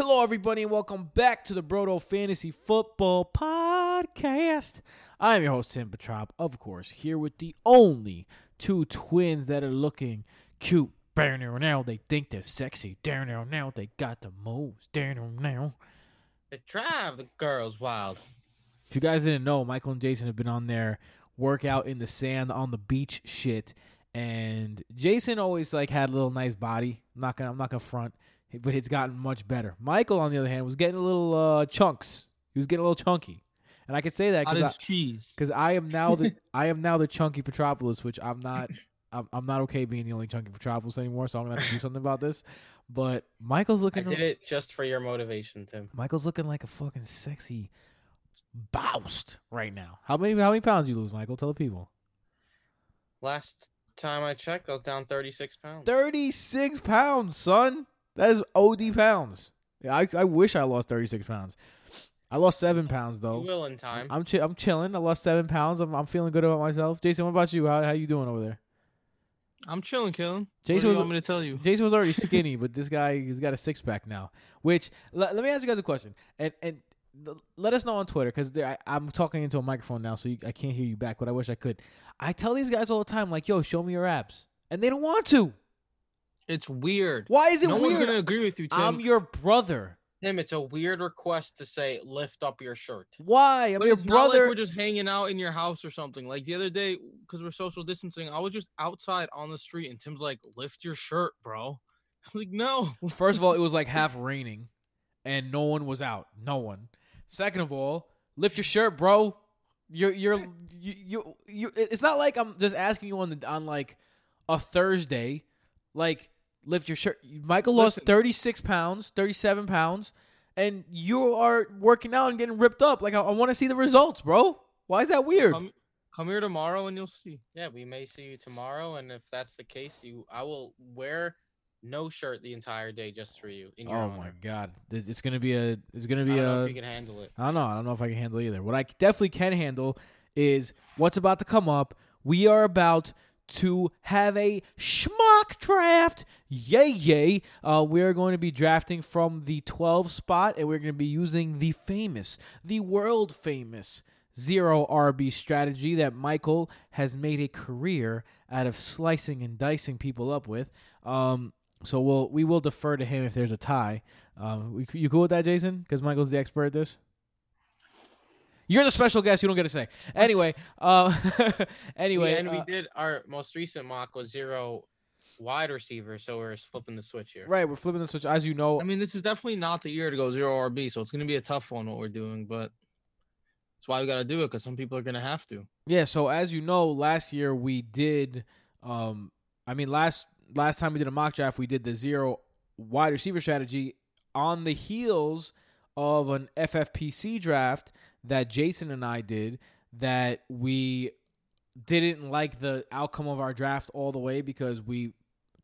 Hello, everybody, and welcome back to the Broto Fantasy Football Podcast. I'm your host, Tim Petrop, of course, here with the only two twins that are looking cute. Down there now, they think they're sexy. Down there now, they got the moves. Down there now. They drive the girls wild. If you guys didn't know, Michael and Jason have been on their workout in the sand on the beach shit, and Jason always like had a little nice body. I'm not gonna, I'm not gonna front, but it's gotten much better. Michael, on the other hand, was getting a little uh, chunks. He was getting a little chunky, and I can say that because Cottage cheese. because I am now the I am now the chunky Petropolis, which I'm not. I'm, I'm not okay being the only chunky Petropolis anymore, so I'm gonna have to do something about this. But Michael's I looking. did it just for your motivation, Tim. Michael's looking like a fucking sexy boust right now. How many how many pounds you lose, Michael? Tell the people. Last time I checked, I was down 36 pounds. Thirty six pounds, son. That is OD pounds. Yeah, I I wish I lost thirty six pounds. I lost seven pounds You though. will in time. I'm chi- I'm chilling. I lost seven pounds. I'm I'm feeling good about myself. Jason, what about you? How how you doing over there? I'm chilling, killing. Jason what do was- you want me to tell you? Jason was already skinny, but this guy he's got a six pack now. Which let, let me ask you guys a question, and and th- let us know on Twitter because I'm talking into a microphone now, so you, I can't hear you back. But I wish I could. I tell these guys all the time, like, "Yo, show me your abs," and they don't want to. It's weird. Why is it no one's weird? gonna agree with you, Tim. I'm your brother. Tim, it's a weird request to say lift up your shirt. Why? I'm but your it's not like brother. we're just hanging out in your house or something. Like the other day, because we're social distancing, I was just outside on the street, and Tim's like, "Lift your shirt, bro." I'm like, "No." First of all, it was like half raining, and no one was out. No one. Second of all, lift your shirt, bro. You're you're you you, you It's not like I'm just asking you on the on like a Thursday, like lift your shirt. Michael lost thirty six pounds, thirty seven pounds, and you are working out and getting ripped up. Like I, I want to see the results, bro. Why is that weird? Come, come here tomorrow, and you'll see. Yeah, we may see you tomorrow, and if that's the case, you I will wear no shirt the entire day just for you. In your oh honor. my god, This- it's gonna be a it's gonna I be don't know a if you can handle it. I don't know. I don't know if I can handle either. What I definitely can handle is what's about to come up. We are about to have a schmuck draft. Yay, yay. Uh, we're going to be drafting from the 12 spot, and we're going to be using the famous, the world famous zero RB strategy that Michael has made a career out of slicing and dicing people up with. Um, so we'll we will defer to him if there's a tie. Um, you cool with that, Jason? Because Michael's the expert at this. You're the special guest. You don't get to say. Anyway, uh, anyway, and we uh, did our most recent mock was zero wide receiver, so we're flipping the switch here. right, we're flipping the switch. As you know, I mean, this is definitely not the year to go zero RB, so it's gonna be a tough one what we're doing, but that's why we gotta do it because some people are gonna have to. Yeah, so as you know, last year we did um I mean last last time we did a mock draft, we did the zero wide receiver strategy on the heels of an FFPC draft that Jason and I did that we didn't like the outcome of our draft all the way because we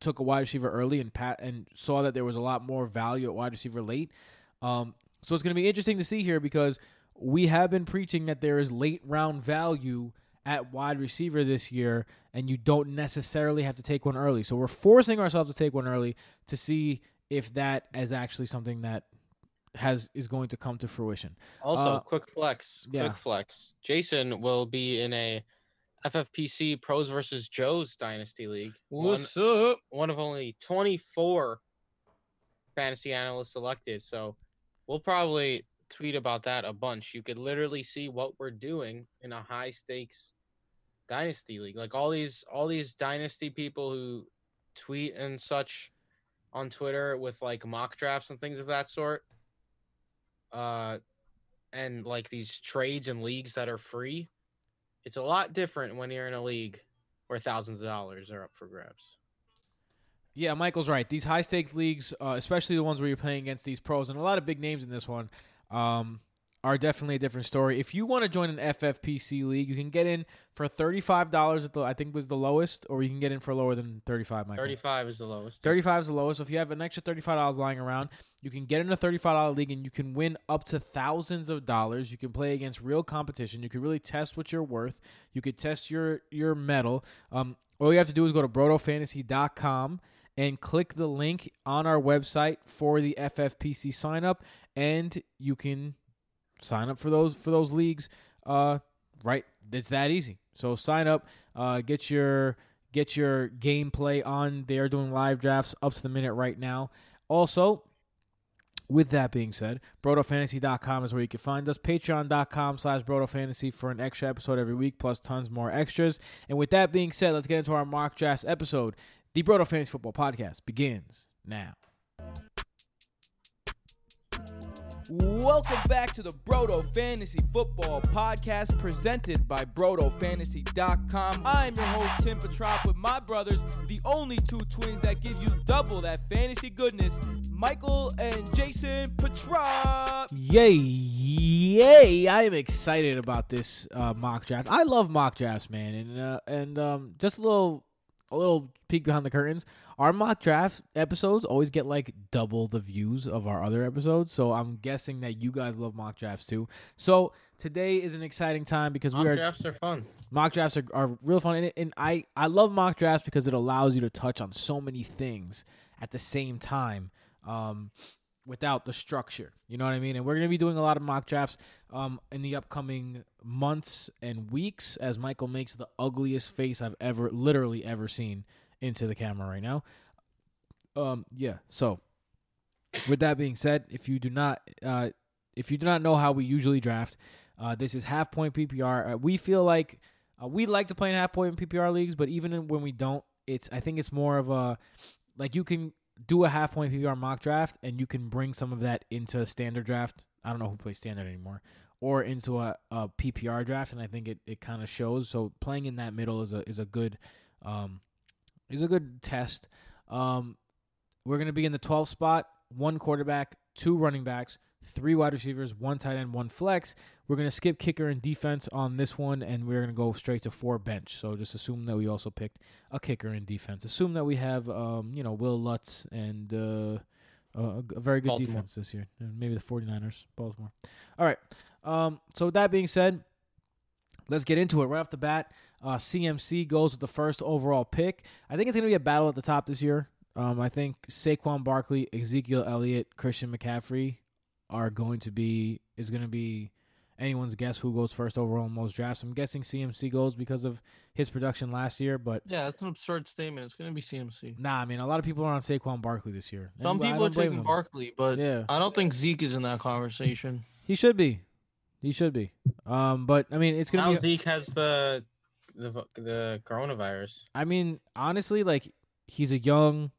took a wide receiver early and pat and saw that there was a lot more value at wide receiver late. Um, so it's going to be interesting to see here because we have been preaching that there is late round value at wide receiver this year, and you don't necessarily have to take one early. So we're forcing ourselves to take one early to see if that is actually something that has is going to come to fruition. Also, Uh, quick flex. yeah. Quick flex. Jason will be in a FFPC Pros versus Joe's Dynasty League. One, What's up? one of only 24 fantasy analysts selected. So we'll probably tweet about that a bunch. You could literally see what we're doing in a high stakes dynasty league. Like all these all these dynasty people who tweet and such on Twitter with like mock drafts and things of that sort. Uh and like these trades and leagues that are free. It's a lot different when you're in a league where thousands of dollars are up for grabs. Yeah, Michael's right. These high stakes leagues, uh, especially the ones where you're playing against these pros, and a lot of big names in this one, um, are definitely a different story. If you want to join an FFPC league, you can get in for thirty five dollars at the I think was the lowest, or you can get in for lower than thirty five. Michael. 35 is the lowest. 35 is the lowest. So if you have an extra $35 lying around, you can get in a $35 league and you can win up to thousands of dollars. You can play against real competition. You can really test what you're worth. You could test your your metal. Um, all you have to do is go to brotofantasy.com and click the link on our website for the FFPC sign up, and you can sign up for those for those leagues. Uh, right, it's that easy. So sign up, uh, get your get your gameplay on. They are doing live drafts up to the minute right now. Also, with that being said, BrotoFantasy.com is where you can find us. Patreon.com slash BrotoFantasy for an extra episode every week, plus tons more extras. And with that being said, let's get into our mock drafts episode. The Broto Fantasy Football Podcast begins now. Welcome back to the Broto Fantasy Football Podcast presented by BrotoFantasy.com. I'm your host, Tim Petrop, with my brothers, the only two twins that give you double that fantasy goodness, Michael and Jason Petrop. Yay, yay! I am excited about this uh, mock draft. I love mock drafts, man, and uh, and um, just a little a little peek behind the curtains. Our mock draft episodes always get like double the views of our other episodes, so I'm guessing that you guys love mock drafts too. So today is an exciting time because Mock we are Mock drafts are fun. mock drafts are, are real fun, and, and I I love mock drafts because it allows you to touch on so many things at the same time. Um, without the structure. You know what I mean? And we're going to be doing a lot of mock drafts um, in the upcoming months and weeks as Michael makes the ugliest face I've ever, literally ever seen into the camera right now. Um, yeah. So, with that being said, if you do not, uh, if you do not know how we usually draft, uh, this is half point PPR. Uh, we feel like uh, we like to play in half point PPR leagues, but even when we don't, it's I think it's more of a like you can do a half point PPR mock draft and you can bring some of that into a standard draft. I don't know who plays standard anymore, or into a, a PPR draft, and I think it, it kind of shows. So playing in that middle is a is a good um, is a good test. Um, we're gonna be in the 12th spot, one quarterback, two running backs, three wide receivers, one tight end, one flex. We're gonna skip kicker and defense on this one, and we're gonna go straight to four bench. So just assume that we also picked a kicker and defense. Assume that we have, um, you know, Will Lutz and uh, a, a very good Baltimore. defense this year. And maybe the 49ers, Baltimore. All right. Um, so with that being said, let's get into it right off the bat. Uh, CMC goes with the first overall pick. I think it's going to be a battle at the top this year. Um, I think Saquon Barkley, Ezekiel Elliott, Christian McCaffrey are going to be is going to be anyone's guess who goes first overall in most drafts. I'm guessing CMC goes because of his production last year, but Yeah, that's an absurd statement. It's going to be CMC. nah, I mean a lot of people are on Saquon Barkley this year. Some And people are don't taking them. Barkley, but Yeah. I don't think Zeke is in that conversation. He should be. He should be. Um, but I mean it's gonna Now be. Zeke has the the the coronavirus. I mean, honestly, like he's a young,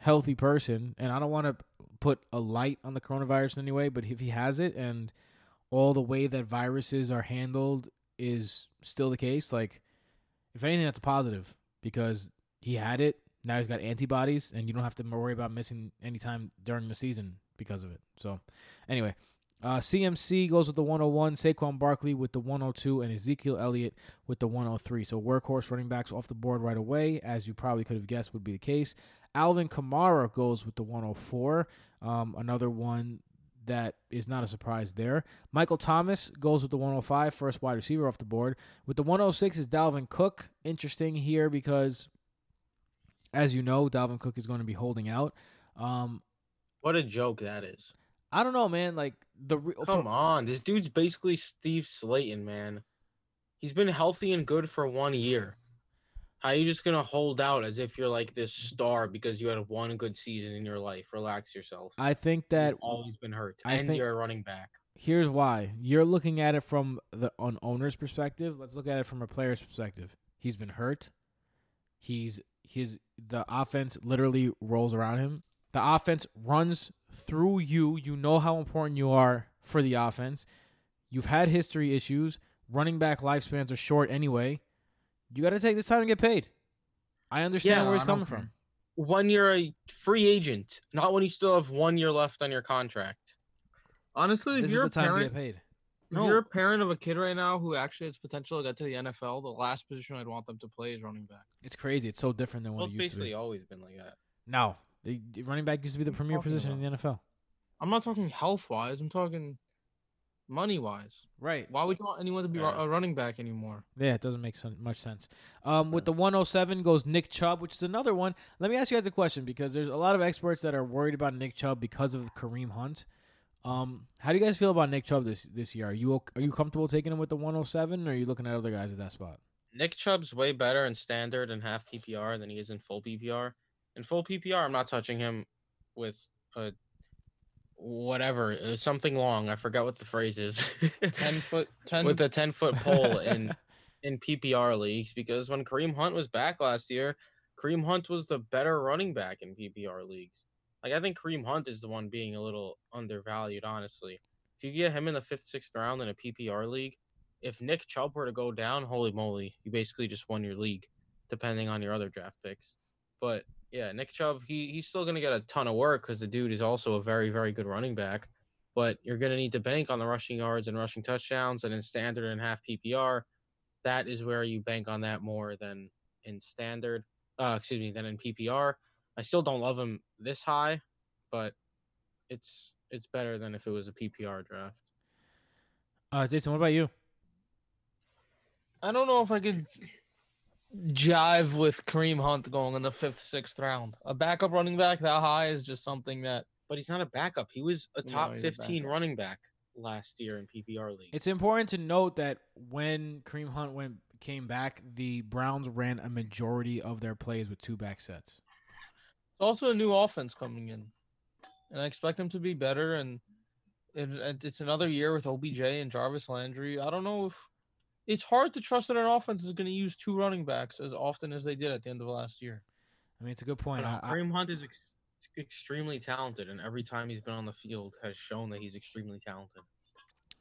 healthy person, and I don't want to put a light on the coronavirus in any way. But if he has it, and all the way that viruses are handled is still the case, like if anything, that's a positive because he had it. Now he's got antibodies, and you don't have to worry about missing any time during the season because of it. So, anyway, uh, CMC goes with the 101, Saquon Barkley with the 102, and Ezekiel Elliott with the 103. So workhorse running backs off the board right away, as you probably could have guessed would be the case. Alvin Kamara goes with the 104, um, another one that is not a surprise there. Michael Thomas goes with the 105, first wide receiver off the board. With the 106 is Dalvin Cook. Interesting here because, as you know, Dalvin Cook is going to be holding out. Um, What a joke that is. I don't know, man. Like the re- Come on, this dude's basically Steve Slaton, man. He's been healthy and good for one year. How you just gonna hold out as if you're like this star because you had one good season in your life? Relax yourself. I think that You've always been hurt, I and think- you're a running back. here's why. You're looking at it from the an owner's perspective. Let's look at it from a player's perspective. He's been hurt. He's his the offense literally rolls around him. The offense runs through you. You know how important you are for the offense. You've had history issues. Running back lifespans are short anyway you got to take this time to get paid i understand Yeah, where he's I coming don't from When you're a free agent, not when you still have one year left on your contract. Honestly, this is you're the a time to parent, get paid if No. you're a parent of a kid right now who actually has potential to get to the NFL, the last position I'd want them to play is running back. it's crazy it's so different than Well, what it's it used to be It's basically always been like that. no the the running back used to be the What are you premier talking position in the nfl I'm not talking health wise. I'm talking money wise. Right. Why would you want anyone to be ru- Yeah. a running back anymore? Yeah, it doesn't make sen- much sense. Um, with the 107 goes Nick Chubb, which is another one. Let me ask you guys a question because there's a lot of experts that are worried about Nick Chubb because of Kareem Hunt. Um, how do you guys feel about Nick Chubb this this year? Are you are you comfortable taking him with the 107, or are you looking at other guys at that spot? Nick Chubb's way better in standard and half PPR than he is in full PPR. In full PPR, I'm not touching him with a whatever uh, something long. I forgot what the phrase is. Ten foot, ten. with a 10 foot pole in in PPR leagues because when Kareem Hunt was back last year, Kareem Hunt was the better running back in PPR leagues. Like I think Kareem Hunt is the one being a little undervalued, honestly. If you get him in the fifth, sixth round in a PPR league, if Nick Chubb were to go down, holy moly, you basically just won your league, depending on your other draft picks. But yeah, Nick Chubb, he he's still gonna get a ton of work because the dude is also a very, very good running back. But you're gonna need to bank on the rushing yards and rushing touchdowns, and in standard and half PPR, that is where you bank on that more than in standard. Uh, excuse me, than in PPR. I still don't love him this high, but it's it's better than if it was a PPR draft. Uh, Jason, what about you? I don't know if I could jive with Kareem Hunt going in the fifth, sixth round. A backup running back that high is just something that But he's not a backup. He was a top he's a 15 backup. running back last year in PPR league. It's important to note that when Kareem Hunt went came back, the Browns ran a majority of their plays with two back sets. it's also a new offense coming in, and I expect them to be better. And it, it- it's another year with OBJ and Jarvis Landry. I don't know if it's hard to trust that an offense is going to use two running backs as often as they did at the end of last year. I mean, it's a good point. But, I, uh, Kareem Hunt is ex- extremely talented, and every time he's been on the field has shown that he's extremely talented.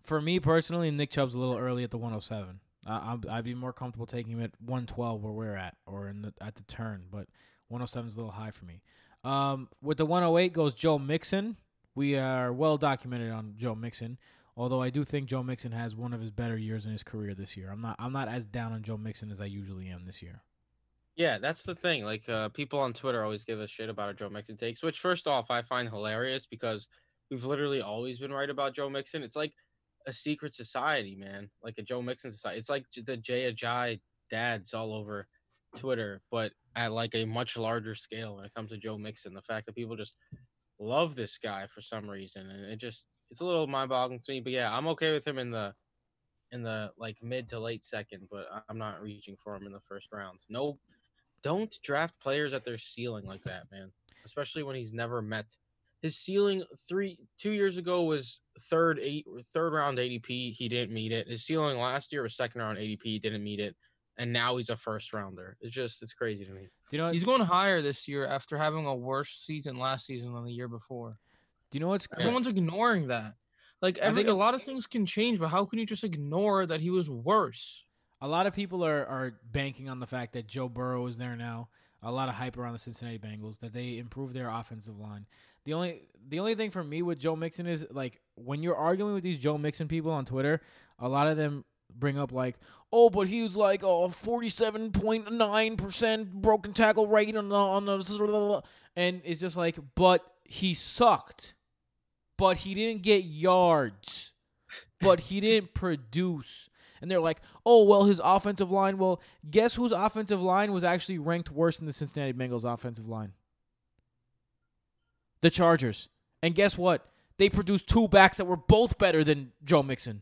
for me personally, Nick Chubb's a little early at the 107. I, I'd, I'd be more comfortable taking him at 112 where we're at, or in the at the turn. But 107 is a little high for me. Um, with the 108 goes Joe Mixon. We are well documented on Joe Mixon. Although I do think Joe Mixon has one of his better years in his career this year. I'm not I'm not as down on Joe Mixon as I usually am this year. Yeah, that's the thing. Like uh, people on Twitter always give a shit about our Joe Mixon takes, which first off I find hilarious because we've literally always been right about Joe Mixon. It's like a secret society, man. Like a Joe Mixon society. It's like the Jay Ajayi dads all over Twitter, but at like a much larger scale when it comes to Joe Mixon. The fact that people just love this guy for some reason, and it just it's a little mind-boggling to me. But yeah, I'm okay with him in the in the like mid to late second, but I'm not reaching for him in the first round. No, don't draft players at their ceiling like that, man. Especially when he's never met his ceiling. Three two years ago was third eight third round ADP. He didn't meet it. His ceiling last year was second round ADP. He didn't meet it, and now he's a first rounder. It's just it's crazy to me. Do you know? He's going higher this year after having a worse season last season than the year before. Do you know what's Everyone's ignoring that. Like I think a lot of things can change, but how can you just ignore that he was worse? a lot of people are, are banking on the fact that Joe Burrow is there now. A lot of hype around the Cincinnati Bengals that they improve their offensive line. The only the only thing for me with Joe Mixon is like when you're arguing with these Joe Mixon people on Twitter, a lot of them bring up like, oh, but he was like a forty seven point nine percent broken tackle rate on the on the and it's just like, but he sucked. But he didn't get yards. But he didn't produce and they're like, "Oh well, his offensive line." Well, guess whose offensive line was actually ranked worse than the Cincinnati Bengals offensive line? The Chargers. And guess what? They produced two backs that were both better than Joe Mixon.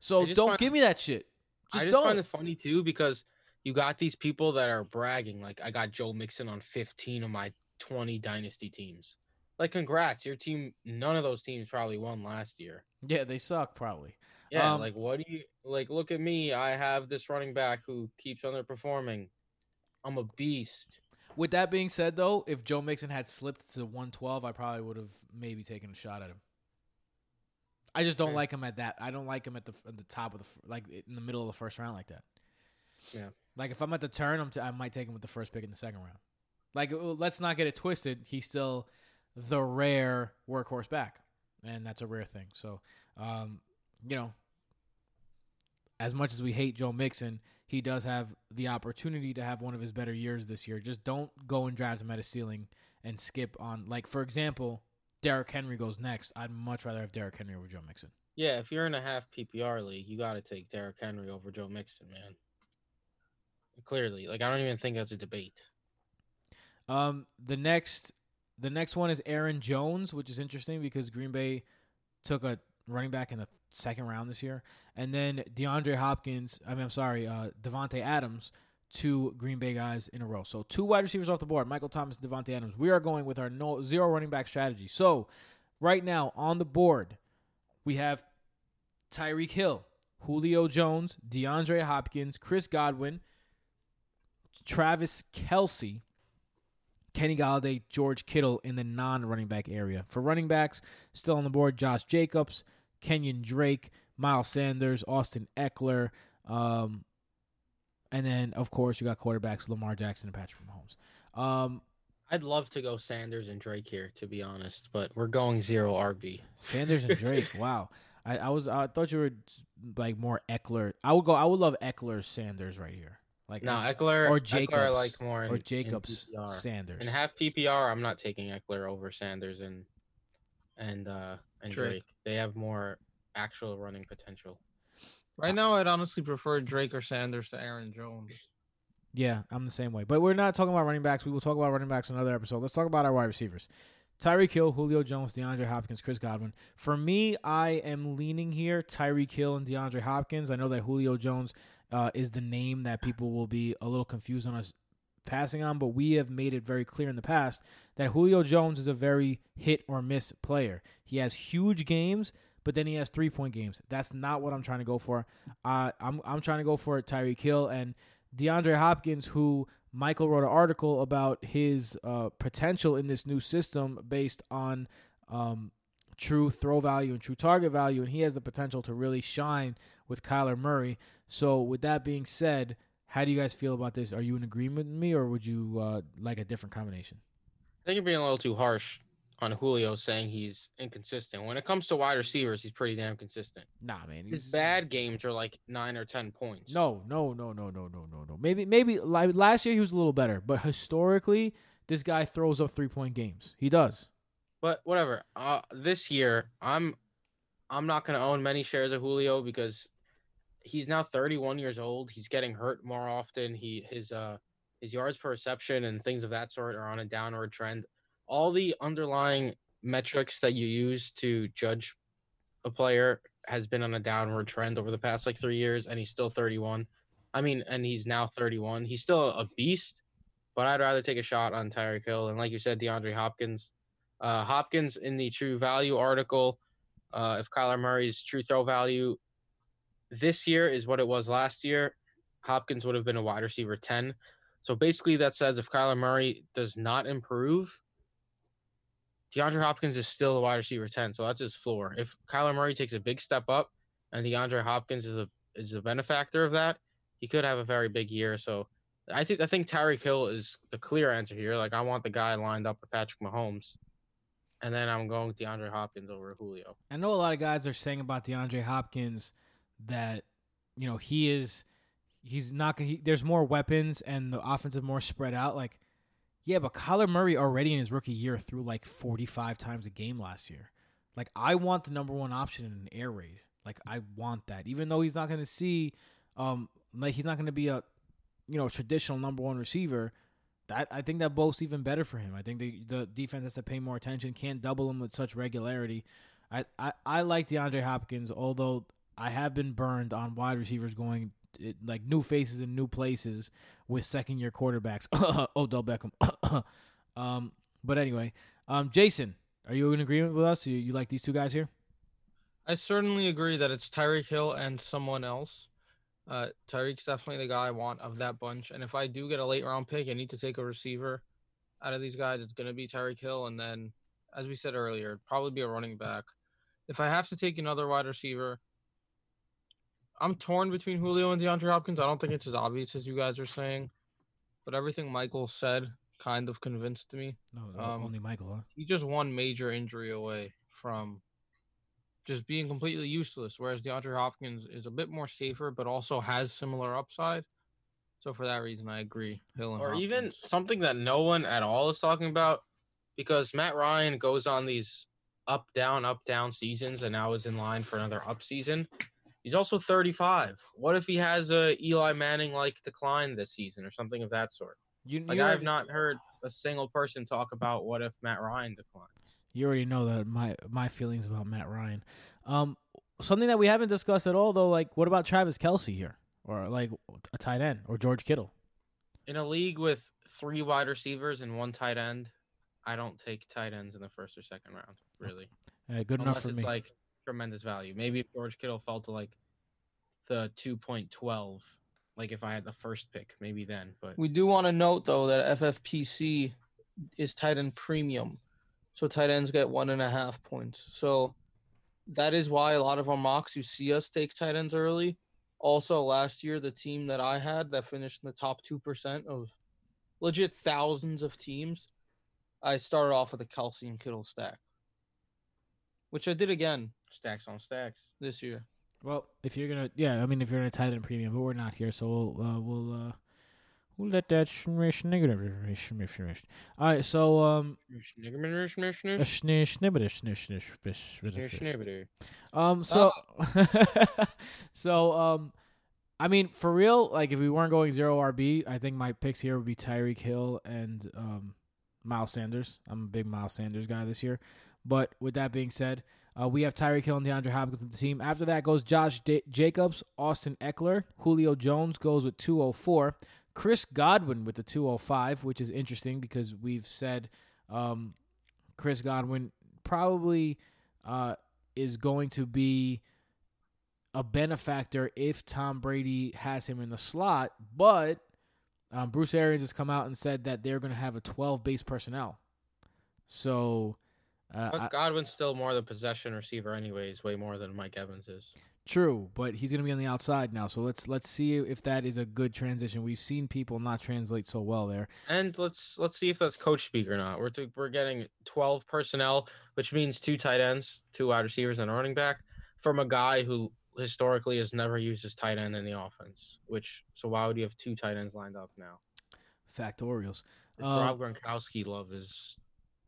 So don't find- give me that shit. Just, I just don't. find it funny too because you got these people that are bragging like I got Joe Mixon on 15 of my 20 dynasty teams. Like congrats, your team none of those teams probably won last year. yeah, they suck probably. Yeah, Um, like what do you like look at me, I have this running back who keeps underperforming. I'm a beast. With that being said, though, if Joe Mixon had slipped to 112, I probably would have maybe taken a shot at him. I just don't Fair. like him at that. I don't like him at the at the top of the like in the middle of the first round like that. Yeah. Like if I'm at the turn, I'm t- I might take him with the first pick in the second round. Like let's not get it twisted. He's still the rare workhorse back, and that's a rare thing. So, um, you know, as much as we hate Joe Mixon, he does have the opportunity to have one of his better years this year. Just don't go and draft him at a ceiling and skip on, like for example, Derrick Henry goes next, I'd much rather have Derrick Henry over Joe Mixon. Yeah, if you're in a half PPR league, you got to take Derrick Henry over Joe Mixon, man. Clearly, like I don't even think that's a debate. Um, the next, the next one is Aaron Jones, which is interesting because Green Bay took a running back in the second round this year, and then DeAndre Hopkins. I mean, I'm sorry, uh, Davante Adams. Two Green Bay guys in a row. So two wide receivers off the board: Michael Thomas, Davante Adams. We are going with our no zero running back strategy. So right now on the board, we have Tyreek Hill, Julio Jones, DeAndre Hopkins, Chris Godwin, Travis Kelce, Kenny Golladay, George Kittle in the non-running back area. For running backs, still on the board: Josh Jacobs, Kenyon Drake, Miles Sanders, Austin Ekeler, um, and then of course you got quarterbacks Lamar Jackson and Patrick Mahomes. Um, I'd love to go Sanders and Drake here, to be honest, but we're going zero RB. Sanders and Drake. wow, I, I was I thought you were like more Ekeler. I would go. I would love Ekeler Sanders right here. Like No, Ekeler or Ekeler Jacobs I like more in, or in Jacobs PPR. Sanders. In half PPR, I'm not taking Ekeler over Sanders and and uh and Drake. Drake. They have more actual running potential. Right now, I'd honestly prefer Drake or Sanders to Aaron Jones. Yeah, I'm the same way. But we're not talking about running backs. We will talk about running backs in another episode. Let's talk about our wide receivers. Tyreek Hill, Julio Jones, DeAndre Hopkins, Chris Godwin. For me, I am leaning here Tyreek Hill and DeAndre Hopkins. I know that Julio Jones uh, is the name that people will be a little confused on us passing on, but we have made it very clear in the past that Julio Jones is a very hit or miss player. He has huge games, but then he has three point games. That's not what I'm trying to go for. Uh, I'm I'm trying to go for Tyreek Hill and DeAndre Hopkins, who Michael wrote an article about his uh, potential in this new system based on um, true throw value and true target value, and he has the potential to really shine with Kyler Murray. So, with that being said, how do you guys feel about this? Are you in agreement with me, or would you uh, like a different combination? I think you're being a little too harsh on Julio saying he's inconsistent. When it comes to wide receivers, he's pretty damn consistent. Nah, man. His bad games are like nine or ten points. No, no, no, no, no, no, no, no. Maybe, maybe like last year he was a little better, but historically, this guy throws up three point games. He does. But whatever. Uh, this year, I'm I'm not gonna own many shares of Julio because he's now 31 years old. He's getting hurt more often. He his uh his yards per reception and things of that sort are on a downward trend. All the underlying metrics that you use to judge a player has been on a downward trend over the past like three years, and he's still 31. I mean, and he's now 31. He's still a beast, but I'd rather take a shot on Tyreek Hill and, like you said, DeAndre Hopkins. Uh, Hopkins in the True Value article, uh, if Kyler Murray's true throw value this year is what it was last year, Hopkins would have been a wide receiver 10. So basically, that says if Kyler Murray does not improve, DeAndre Hopkins is still a wide receiver 10. So that's his floor. If Kyler Murray takes a big step up and DeAndre Hopkins is a is a benefactor of that, he could have a very big year. So I think I think Tyreek Hill is the clear answer here. Like I want the guy lined up with Patrick Mahomes. And then I'm going with DeAndre Hopkins over Julio. I know a lot of guys are saying about DeAndre Hopkins that you know he is he's not gonna. He, there's more weapons and the offensive more spread out. Like, yeah, but Kyler Murray already in his rookie year threw like 45 times a game last year. Like, I want the number one option in an air raid. Like, I want that, even though he's not gonna see, um, like he's not gonna be a, you know, traditional number one receiver. That I think that boasts even better for him. I think the the defense has to pay more attention. Can't double him with such regularity. I, I, I like DeAndre Hopkins, although I have been burned on wide receivers going it, like new faces in new places with second year quarterbacks. Odell Beckham. um, but anyway, um, Jason, are you in agreement with us? You, you like these two guys here? I certainly agree that it's Tyreek Hill and someone else. Uh, Tyreek's definitely the guy I want of that bunch. And if I do get a late round pick, I need to take a receiver out of these guys. It's going to be Tyreek Hill. And then, as we said earlier, probably be a running back. If I have to take another wide receiver, I'm torn between Julio and DeAndre Hopkins. I don't think it's as obvious as you guys are saying, but everything Michael said kind of convinced me. No, Um, only Michael. Huh? He just one major injury away from just being completely useless, whereas DeAndre Hopkins is a bit more safer, but also has similar upside. So for that reason, I agree. Hill and or even something that no one at all is talking about because Matt Ryan goes on these up down up down seasons and now is in line for another up season. He's also 35. What if he has a Eli Manning like decline this season or something of that sort? You, Like you I have not heard a single person talk about what if Matt Ryan declines. You already know that my my feelings about Matt Ryan. Um, something that we haven't discussed at all, though. Like, what about Travis Kelce here, or like a tight end, or George Kittle? In a league with three wide receivers and one tight end, I don't take tight ends in the first or second round, really. Uh, good enough for it's me. like tremendous value. Maybe if George Kittle fell to like the 2.12, like if I had the first pick, maybe then. But We do want to note though that FFPC is tight end premium, so tight ends get one and a half points. So that is why a lot of our mocks you see us take tight ends early. Also, last year the team that I had that finished in the top two percent of legit thousands of teams, I started off with a Kelce and Kittle stack, which I did again stacks on stacks. this year. Well, if you're gonna, yeah, I mean, if you're gonna tight end premium, but we're not here, so we'll uh, we'll uh, we'll let that shmish negative shmish shmish. All right, so um, a shnish snibbit shnish snish bish bish. Um. So, so um, I mean, for real, like if we weren't going zero RB, I think my picks here would be Tyreek Hill and um, Miles Sanders. I'm a big Miles Sanders guy this year. But with that being said, uh, we have Tyreek Hill and DeAndre Hopkins on the team. After that goes Josh Jacobs, Austin Ekeler, Julio Jones goes with 204, Chris Godwin with the 205, which is interesting because we've said um, Chris Godwin probably uh, is going to be a benefactor if Tom Brady has him in the slot. But um, Bruce Arians has come out and said that they're going to have a 12 base personnel. So, uh, Godwin's still more the possession receiver, anyways, way more than Mike Evans is. true, but he's going to be on the outside now. So let's let's see if that is a good transition. We've seen people not translate so well there. And let's let's see if that's coach speak or not. We're we're getting 12 personnel, which means two tight ends, two wide receivers, and a running back from a guy who historically has never used his tight end in the offense. Which so why would you have two tight ends lined up now? Factorials. Uh, Rob Gronkowski love is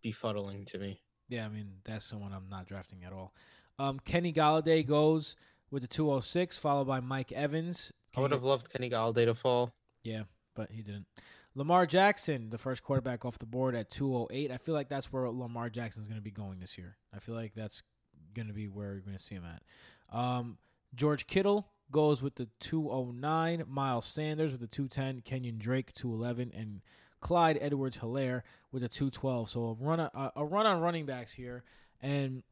befuddling to me. Yeah, I mean that's someone I'm not drafting at all. Um, Kenny Golladay goes with the 206, followed by Mike Evans. I would have loved Kenny Golladay to fall. Yeah, but he didn't. Lamar Jackson, the first quarterback off the board at 208. I feel like that's where Lamar Jackson's going to be going this year. I feel like that's going to be where you're going to see him at. Um, George Kittle goes with the 209. Miles Sanders with the 210. Kenyon Drake 211, and Clyde Edwards Helaire with a 212. So a run a, a run on running backs here, and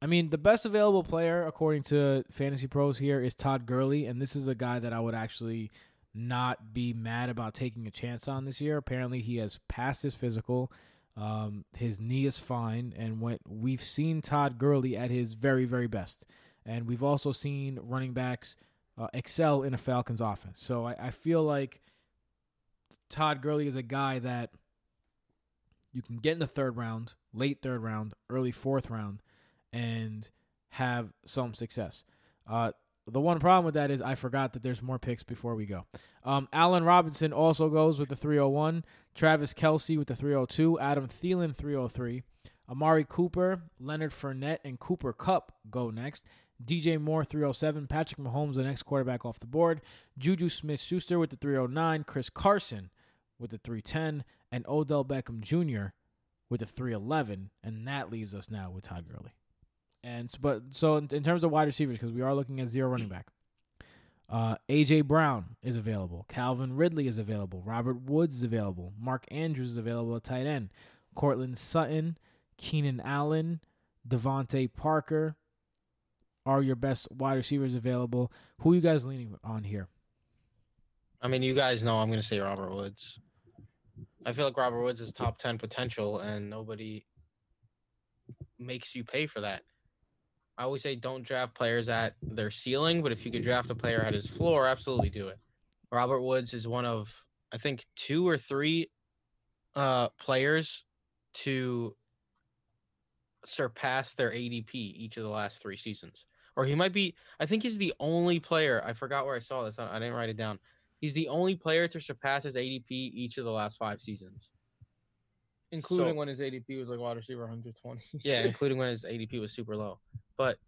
I mean the best available player according to Fantasy Pros here is Todd Gurley, and this is a guy that I would actually not be mad about taking a chance on this year. Apparently, he has passed his physical. Um, his knee is fine, and when we've seen Todd Gurley at his very, very best, and we've also seen running backs uh, excel in a Falcons offense. So I, I feel like Todd Gurley is a guy that you can get in the third round, late third round, early fourth round, and have some success. Uh, the one problem with that is I forgot that there's more picks before we go. Um, Allen Robinson also goes with the 301. Travis Kelce with the 302. Adam Thielen 303. Amari Cooper, Leonard Fournette, and Cooper Kupp go next. DJ Moore 307. Patrick Mahomes, the next quarterback off the board. Juju Smith Schuster with the 309. Chris Carson with the 310. And Odell Beckham Jr. with the 311. And that leaves us now with Todd Gurley. And but so in, in terms of wide receivers, because we are looking at zero running back. Uh, AJ Brown is available. Calvin Ridley is available. Robert Woods is available. Mark Andrews is available at tight end. Courtland Sutton, Keenan Allen, DeVante Parker are your best wide receivers available. Who are you guys leaning on here? I mean, you guys know I'm going to say Robert Woods. I feel like Robert Woods is top 10 potential, and nobody makes you pay for that. I always say don't draft players at their ceiling, but if you could draft a player at his floor, absolutely do it. Robert Woods is one of, I think, two or three uh, players to surpass their ADP each of the last three seasons. Or he might be, I think he's the only player, I forgot where I saw this, I I didn't write it down. He's the only player to surpass his ADP each of the last five seasons. including So- when his ADP was like wide receiver 120. Yeah, including when his ADP was super low. But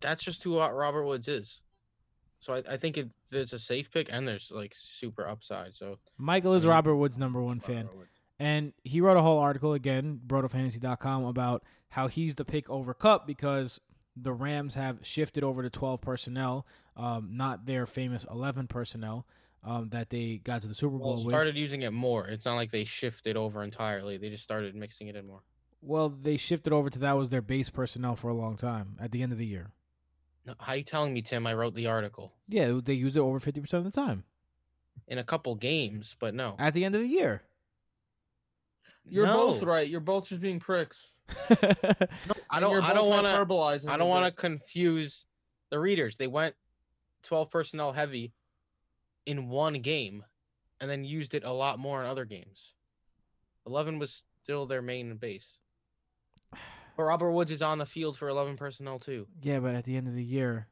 that's just who Ro- Robert Woods is. So I, I think it, there's a safe pick and there's like super upside. So Michael is I mean, Robert Wood's number one fan. Robert Woods. And he wrote a whole article again, brotofantasy.com, about how he's the pick over Kupp because the Rams have shifted over to 12 personnel, um, not their famous 11 personnel um, that they got to the Super Bowl Well, with. started using it more. It's not like they shifted over entirely. They just started mixing it in more. Well, they shifted over to that was their base personnel for a long time at the end of the year. No, how you telling me, Tim? I wrote the article Yeah, they use it over 50% of the time in a couple games, but no. at the end of the year. You're No. both right. You're both just being pricks. I don't. I don't want to. hyperbolizing I a don't want to confuse the readers. They went 12 personnel heavy in one game and then used it a lot more in other games. 11 was still their main base. But Robert Woods is on the field for 11 personnel too. yeah, but at the end of the year,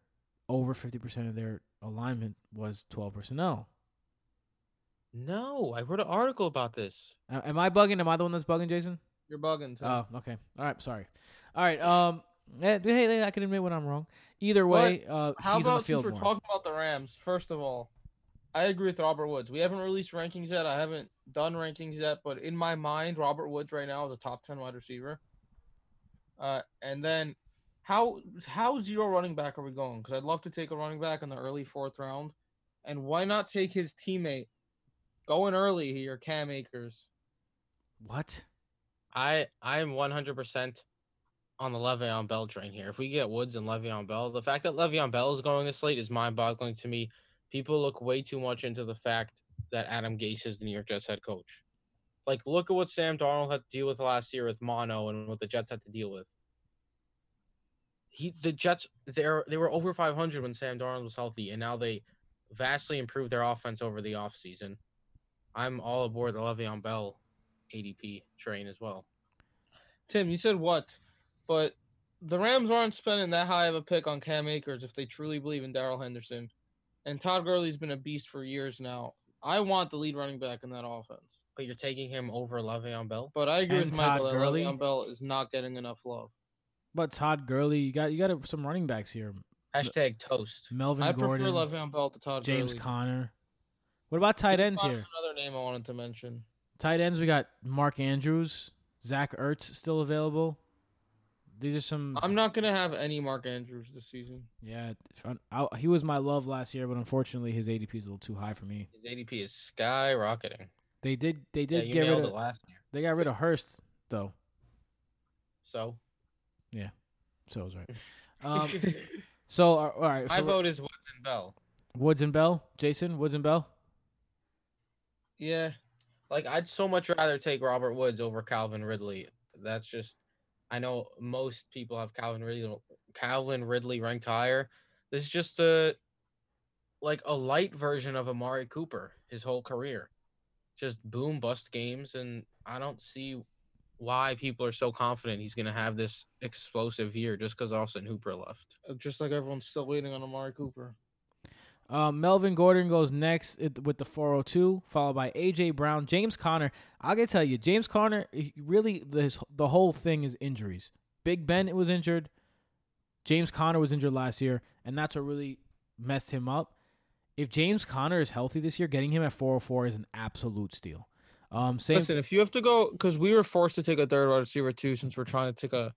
over 50% of their alignment was 12 personnel. No, I wrote an article about this. A- Am I bugging? Am I the one that's bugging, Jason? You're bugging. Tim. Oh, okay. All right. Sorry. All right. Um. eh, Hey, hey, I can admit when I'm wrong. Either way, uh, How he's on about the field since we're more. talking about the Rams? First of all, I agree with Robert Woods. We haven't released rankings yet. I haven't done rankings yet, but in my mind, Robert Woods right now is a top ten wide receiver. Uh, and then how how zero running back are we going? Because I'd love to take a running back in the early fourth round, and why not take his teammate going early here, Cam Akers? what? I I'm 100% on the Le'Veon Bell train here. If we get Woods and Le'Veon Bell, the fact that Le'Veon Bell is going this late is mind-boggling to me. People look way too much into the fact that Adam Gase is the New York Jets head coach. Like, look at what Sam Darnold had to deal with last year with mono and what the Jets had to deal with. He the Jets they're they were over 500 when Sam Darnold was healthy, and now they vastly improved their offense over the offseason. I'm all aboard the Le'Veon Bell ADP train as well. Tim, you said what? But the Rams aren't spending that high of a pick on Cam Akers if they truly believe in Darrell Henderson. And Todd Gurley's been a beast for years now. I want the lead running back in that offense. But you're taking him over Le'Veon Bell. But I agree And with Todd Michael Gurley? Le'Veon Bell is not getting enough love. But Todd Gurley, you got you got some running backs here. Hashtag toast. Melvin I prefer Gordon, Le'Veon Bell to Todd Gurley. James Gurley. Conner. What about tight ends here? Another name I wanted to mention. Tight ends, we got Mark Andrews, Zach Ertz still available. These are some. I'm not gonna have any Mark Andrews this season. yeah, I, I- he was my love last year, but unfortunately his ADP is a little too high for me. His ADP is skyrocketing. They did they did you get rid of it last year. they got rid of Hurst though, So Yeah, so it was right. Um, so uh, all right, my vote is Woods and Bell. Woods and Bell, Jason Woods and Bell. Yeah, Like I'd so much rather take Robert Woods over Calvin Ridley. That's just I know most people have Calvin Ridley Calvin Ridley ranked higher. This is just a like a light version of Amari Cooper his whole career. Just boom bust games and I don't see why people are so confident he's gonna have this explosive year just because Austin Hooper left. uh, just like everyone's still waiting on Amari Cooper. Um, Melvin Gordon goes next with the 402, followed by AJ Brown, James Conner. I gotta tell you, James Conner, really the the whole thing is injuries. Big Ben was injured. James Conner was injured last year, and that's what really messed him up. If James Conner is healthy this year, getting him at 404 is an absolute steal. Um, same. Listen, if you have to go, because we were forced to take a third wide receiver too, since we're trying to take a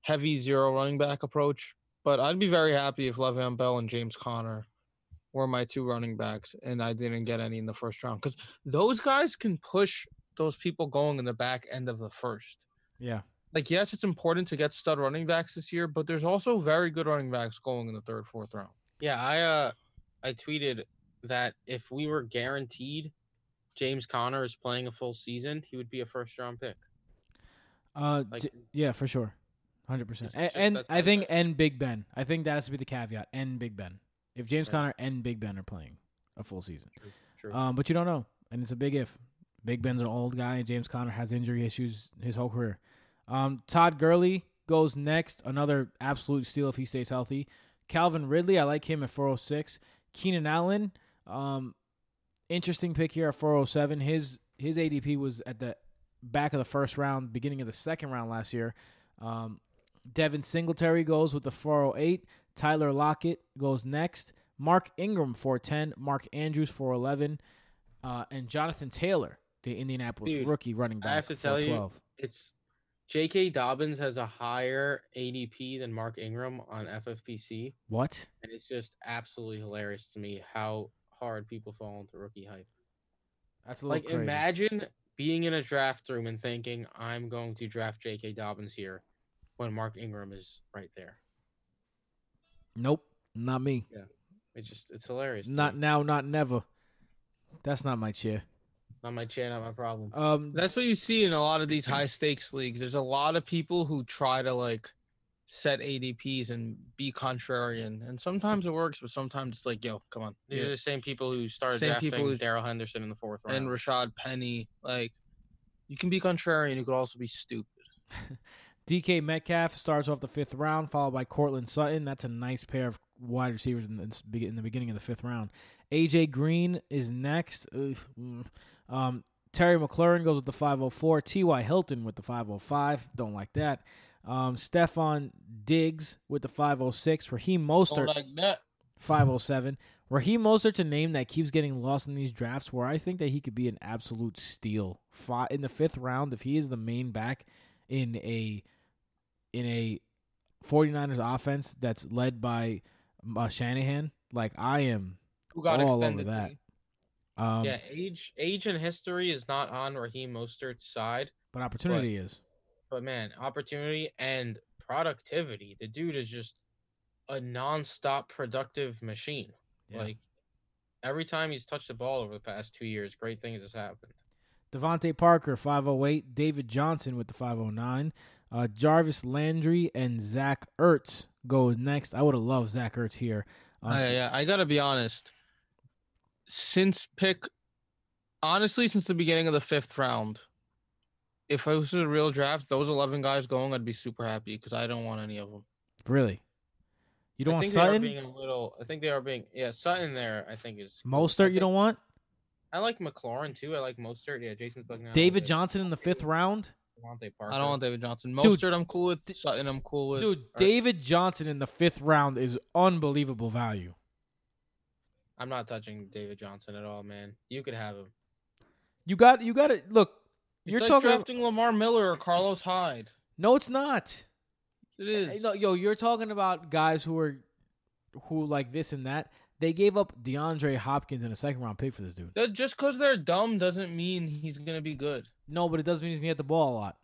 heavy zero running back approach. But I'd be very happy if Le'Veon Bell and James Conner were my two running backs, and I didn't get any in the first round, because those guys can push those people going in the back end of the first. yeah, Like, yes, it's important to get stud running backs this year, but there's also very good running backs going in the third, fourth round. Yeah, I uh I tweeted that if we were guaranteed James Conner is playing a full season, he would be a first round pick. uh, Like J- yeah, for sure, hundred percent. It's just- And, I think and Big Ben. I think that has to be the caveat. And Big Ben. If James Yeah. Conner and Big Ben are playing a full season. True. Um, but you don't know, and it's a big if. Big Ben's an old guy, and James Conner has injury issues his whole career. Um, Todd Gurley goes next, another absolute steal if he stays healthy. Calvin Ridley, I like him at 406. Keenan Allen, um, interesting pick here at 407. His his ADP was at the back of the first round, beginning of the second round last year. Um, Devin Singletary goes with the 408. Tyler Lockett goes next. Mark Ingram 410. Mark Andrews 411. Uh, and Jonathan Taylor, the Indianapolis Dude, rookie running back, I have to tell you, It's J.K. Dobbins has a higher ADP than Mark Ingram on FFPC, What? and it's just absolutely hilarious to me how hard people fall into rookie hype. That's a Like, crazy. imagine being in a draft room and thinking, "I'm going to draft J.K. Dobbins here," when Mark Ingram is right there. Nope, not me. Yeah, It's just it's hilarious. Not me. now, not never. That's not my chair. not my chair, not my problem. Um, That's what you see in a lot of these high stakes leagues. There's a lot of people who try to like set ADPs and be contrarian, and sometimes it works, but sometimes it's like, yo, come on. These Yeah. are the same people who started Same drafting people who- Darrell Henderson in the fourth round. and Rashad Penny, like you can be contrarian, you could also be stupid. DK Metcalf starts off the fifth round, followed by Courtland Sutton. That's a nice pair of wide receivers in the, in the beginning of the fifth round. AJ Green is next. Mm. Um, Terry McLaurin goes with the 504. T.Y. Hilton with the 505. Don't like that. Um, Stefon Diggs with the 506. Raheem Mostert, like that. 507. Raheem Mostert's a name that keeps getting lost in these drafts where I think that he could be an absolute steal. In the fifth round, if he is the main back in a in a 49ers offense that's led by uh, Shanahan, like I am Who got all over that. um yeah, age, age, and history is not on Raheem Mostert's side, but opportunity is. but man, opportunity and productivity. The dude is just a non-stop productive machine. Yeah. Like every time he's touched the ball over the past two years, great things has happened. DeVante Parker, 508. David Johnson with the 509. Uh, Jarvis Landry and Zach Ertz go next. I would have loved Zach Ertz here. Um, I, yeah, I gotta be honest. Since pick, honestly, since the beginning of the fifth round, if it was a real draft, those eleven guys going, I'd be super happy because I don't want any of them. Really? You don't I want think they are Sutton? being a little. I think they are being. Yeah, Sutton there. I think is. I Mostert, you don't want? I like McLaurin too. I like Mostert. Yeah, Jason's bugging out. David. Johnson in the fifth round? DeVante Parker. I don't want David Johnson. Dude, Mostert, I'm cool with. Sutton, I'm cool with. Dude, Or- David Johnson in the fifth round is unbelievable value. I'm not touching David Johnson at all, man. You could have him. You got you got it. look. It's You're like talking drafting Lamar Miller or Carlos Hyde. No, it's not. It is. No, yo, you're talking about guys who are who like this and that. They gave up DeAndre Hopkins in a second round pick for this dude. Just because they're dumb doesn't mean he's gonna be good. No, but it does mean he's gonna get the ball a lot.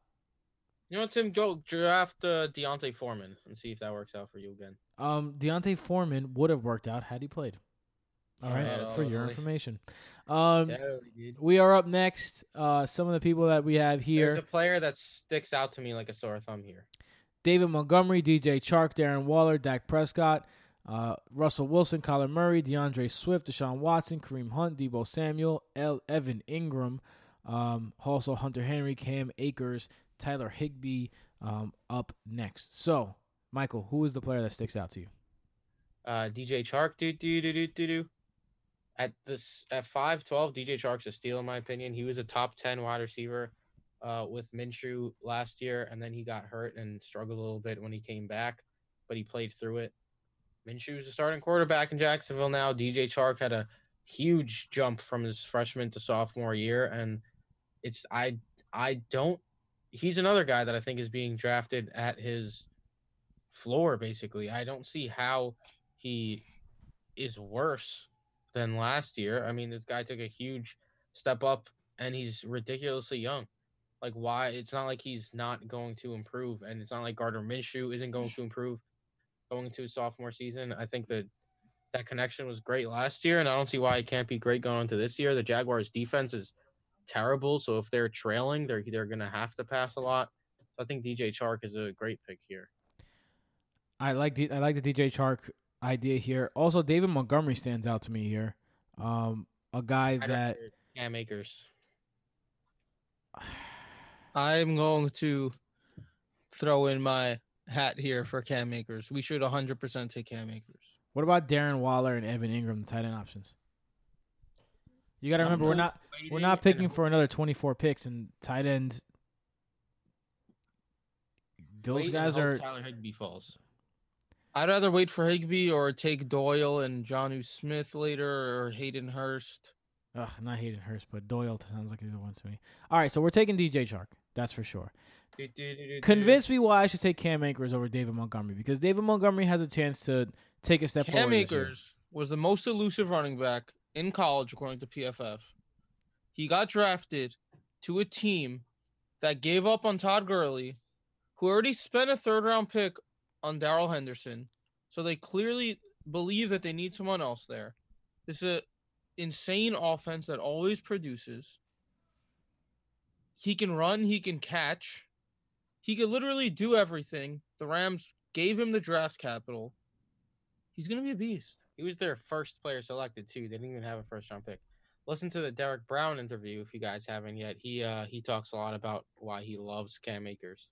You know, Tim, go draft uh, D'Onta Foreman and see if that works out for you again. Um, D'Onta Foreman would have worked out had he played. All right, Yeah, for your information. Um, Totally, we are up next. Uh, some of the people that we have There's here: a player that sticks out to me like a sore thumb here. David Montgomery, DJ Chark, Darren Waller, Dak Prescott, uh, Russell Wilson, Kyler Murray, D'Andre Swift, Deshaun Watson, Kareem Hunt, Deebo Samuel, El- Evan Engram, um, also Hunter Henry, Cam Akers, Tyler Higbee um, up next. So, Michael, who is the player that sticks out to you? Uh, DJ Chark, do do do do do do. At this at five twelve, DJ Chark's a steal in my opinion. He was a top ten wide receiver uh, with Minshew last year, and then he got hurt and struggled a little bit when he came back, but he played through it. Minshew's a starting quarterback in Jacksonville now. DJ Chark had a huge jump from his freshman to sophomore year, and it's I I don't. He's another guy that I think is being drafted at his floor. Basically, I don't see how he is worse than last year. I mean, this guy took a huge step up and he's ridiculously young. Like, why? It's not like he's not going to improve, and it's not like Gardner Minshew isn't going to improve going to his sophomore season. I think that that connection was great last year, and I don't see why it can't be great going into this year. The Jaguars' defense is terrible, so if they're trailing, they're they're going to have to pass a lot. So I think DJ Chark is a great pick here. I like the I like the DJ Chark idea here. Also, David Montgomery stands out to me here. Um, a guy that hear Cam Akers. I'm going to throw in my hat here for Cam Akers. We should 100% take Cam Akers. What about Darren Waller and Evan Engram, the tight end options? You got to remember, we're not we're not picking for another 24 picks, and tight end those guys are. Tyler Higbee falls. I'd rather wait for Higbee or take Doyle and Jonnu Smith later or Hayden Hurst. Ugh, not Hayden Hurst, but Doyle sounds like a good one to me. All right, so we're taking DJ Chark. That's for sure. Convince me why I should take Cam Akers over David Montgomery because David Montgomery has a chance to take a step Cam forward. year. Akers was the most elusive running back in college, according to PFF. He got drafted to a team that gave up on Todd Gurley, who already spent a third round pick on Darrell Henderson. So they clearly believe that they need someone else there. This is an insane offense that always produces. He can run, he can catch. He could literally do everything. The Rams gave him the draft capital. He's gonna be a beast. He was their first player selected too. They didn't even have a first round pick. Listen to the Derek Brown interview if you guys haven't yet. He uh he talks a lot about why he loves Cam Akers.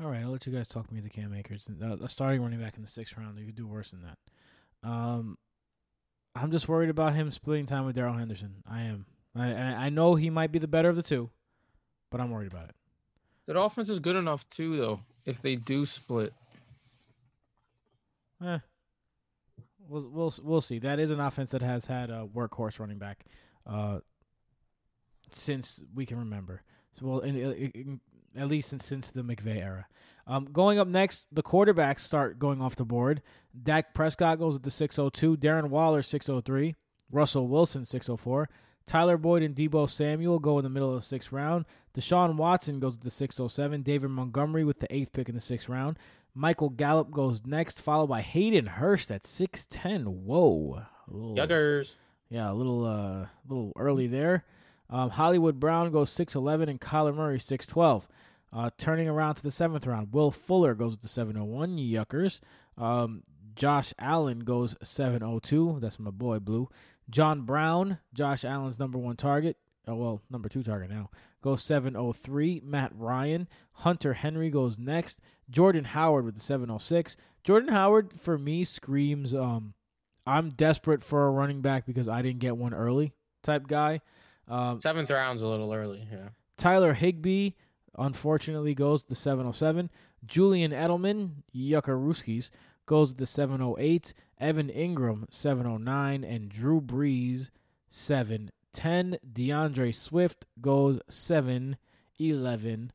All right, I'll let you guys talk me to Cam Akers. Uh, a starting running back in the sixth round, you could do worse than that. Um, I'm just worried about him splitting time with Darrell Henderson. I am. I, I I know he might be the better of the two, but I'm worried about it. That offense is good enough too, though. If they do split, Eh. We'll we'll we'll see. That is an offense that has had a workhorse running back, uh, since we can remember. So well, in, in, in- at least since since the McVay era. Um, going up next, the quarterbacks start going off the board. Dak Prescott goes at the 602. Darren Waller 603. Russell Wilson 604. Tyler Boyd and Deebo Samuel go in the middle of the sixth round. Deshaun Watson goes at the 607. David Montgomery with the eighth pick in the sixth round. Michael Gallup goes next, followed by Hayden Hurst at 6'10. Whoa. A little, Yuggers. yeah, a little uh little early there. Um, Hollywood Brown goes 6'11 and Kyler Murray 6'12. Uh, turning around to the seventh round, Will Fuller goes with the 701. Yuckers. Um, Josh Allen goes 702. That's my boy, Blue. John Brown, Josh Allen's number one target. Oh, well, number two target now. Goes 703. Matt Ryan. Hunter Henry goes next. Jordan Howard with the 706. Jordan Howard, for me, screams um, I'm desperate for a running back because I didn't get one early type guy. Um, Seventh round's a little early. Yeah. Tyler Higbee, unfortunately, goes the 707. Julian Edelman, Yuckaruskis, goes the 708. Evan Engram, 709. And Drew Brees, 710. D'Andre Swift goes 711.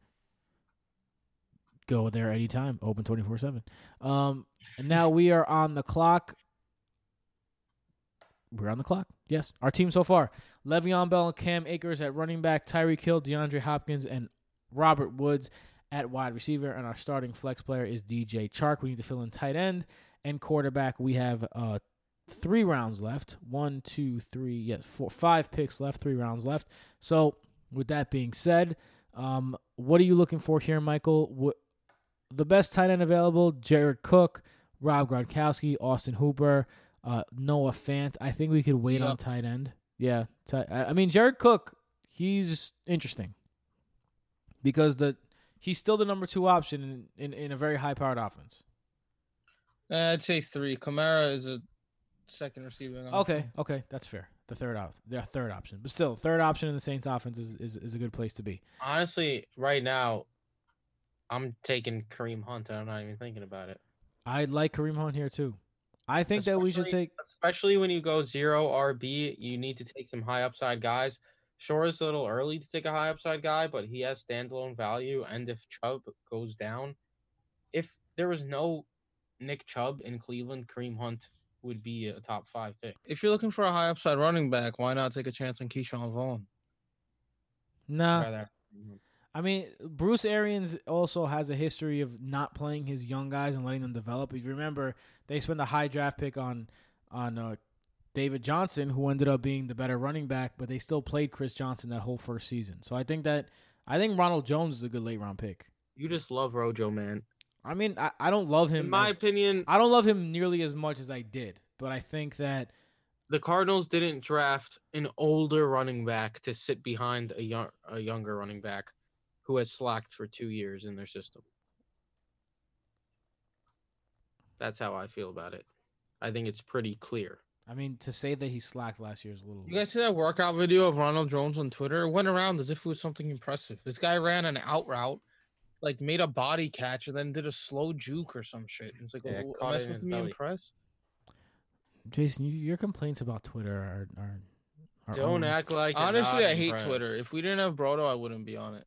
Go there anytime. Open 24 7. Um, now we are on the clock. We're on the clock. Yes. Our team so far Le'Veon Bell and Cam Akers at running back, Tyreek Hill, DeAndre Hopkins, and Robert Woods at wide receiver. And our starting flex player is DJ Chark. We need to fill in tight end and quarterback. We have uh, three rounds left. One, two, three, yes, four, five picks left. Three rounds left. So, with that being said, um, what are you looking for here, Michael? What, the best tight end available: Jared Cook, Rob Gronkowski, Austin Hooper, uh, Noah Fant. I think we could wait on tight end. Yeah, I mean Jared Cook, he's interesting because the he's still the number two option in, in, in a very high powered offense. Uh, I'd say three. Kamara is a second receiving. option. Okay, okay, that's fair. The third op, the third option, but still, third option in the Saints offense is, is, is a good place to be. Honestly, right now, I'm taking Kareem Hunt. and I'm not even thinking about it. I like Kareem Hunt here too. I think that we should take. especially when you go zero RB, you need to take some high upside guys. Sure, it's a little early to take a high upside guy, but he has standalone value. And if Chubb goes down, if there was no Nick Chubb in Cleveland, Kareem Hunt would be a top five pick. If you're looking for a high upside running back, why not take a chance on Ke'Shawn Vaughn? Nah, Rather- I mean, Bruce Arians also has a history of not playing his young guys and letting them develop. If you remember, they spent a high draft pick on on uh, David Johnson, who ended up being the better running back, but they still played Chris Johnson that whole first season. So I think that I think Ronald Jones is a good late round pick. You just love Rojo, man. I mean, I, I don't love him. In my as- opinion, I don't love him nearly as much as I did, but I think that the Cardinals didn't draft an older running back to sit behind a young a younger running back who has slacked for two years in their system. That's how I feel about it. I think it's pretty clear. I mean to say that he slacked last year is a little. You guys see that workout video of Ronald Jones on Twitter? It went around as if it was something impressive. This guy ran an out route like made a body catch and then did a slow juke or some shit. And It's like, yeah, well, am I supposed to be belly. impressed? Jason, you, your complaints about Twitter are are. are Don't almost- act like Honestly, not I hate impressed. Twitter. If we didn't have Broto, I wouldn't be on it.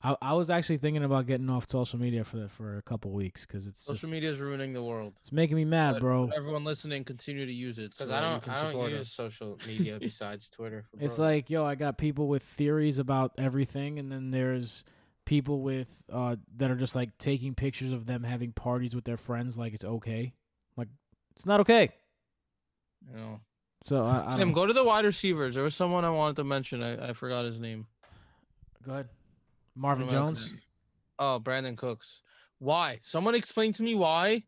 I, I was actually thinking about getting off social media for the, for a couple weeks because it's Social just media is ruining the world. it's making me mad, Let bro. Everyone listening, continue to use it. Because that I don't, can I don't use us. social media besides Twitter. For It's bro. like, yo, I got people with theories about everything, and then there's people with uh that are just like taking pictures of them having parties with their friends, like it's okay. Like it's not okay. You know. So I, I Tim, don't, go to the wide receivers. There was someone I wanted to mention. I, I forgot his name. go ahead. Marvin Jones. Oh, Brandin Cooks. Why? Someone explain to me why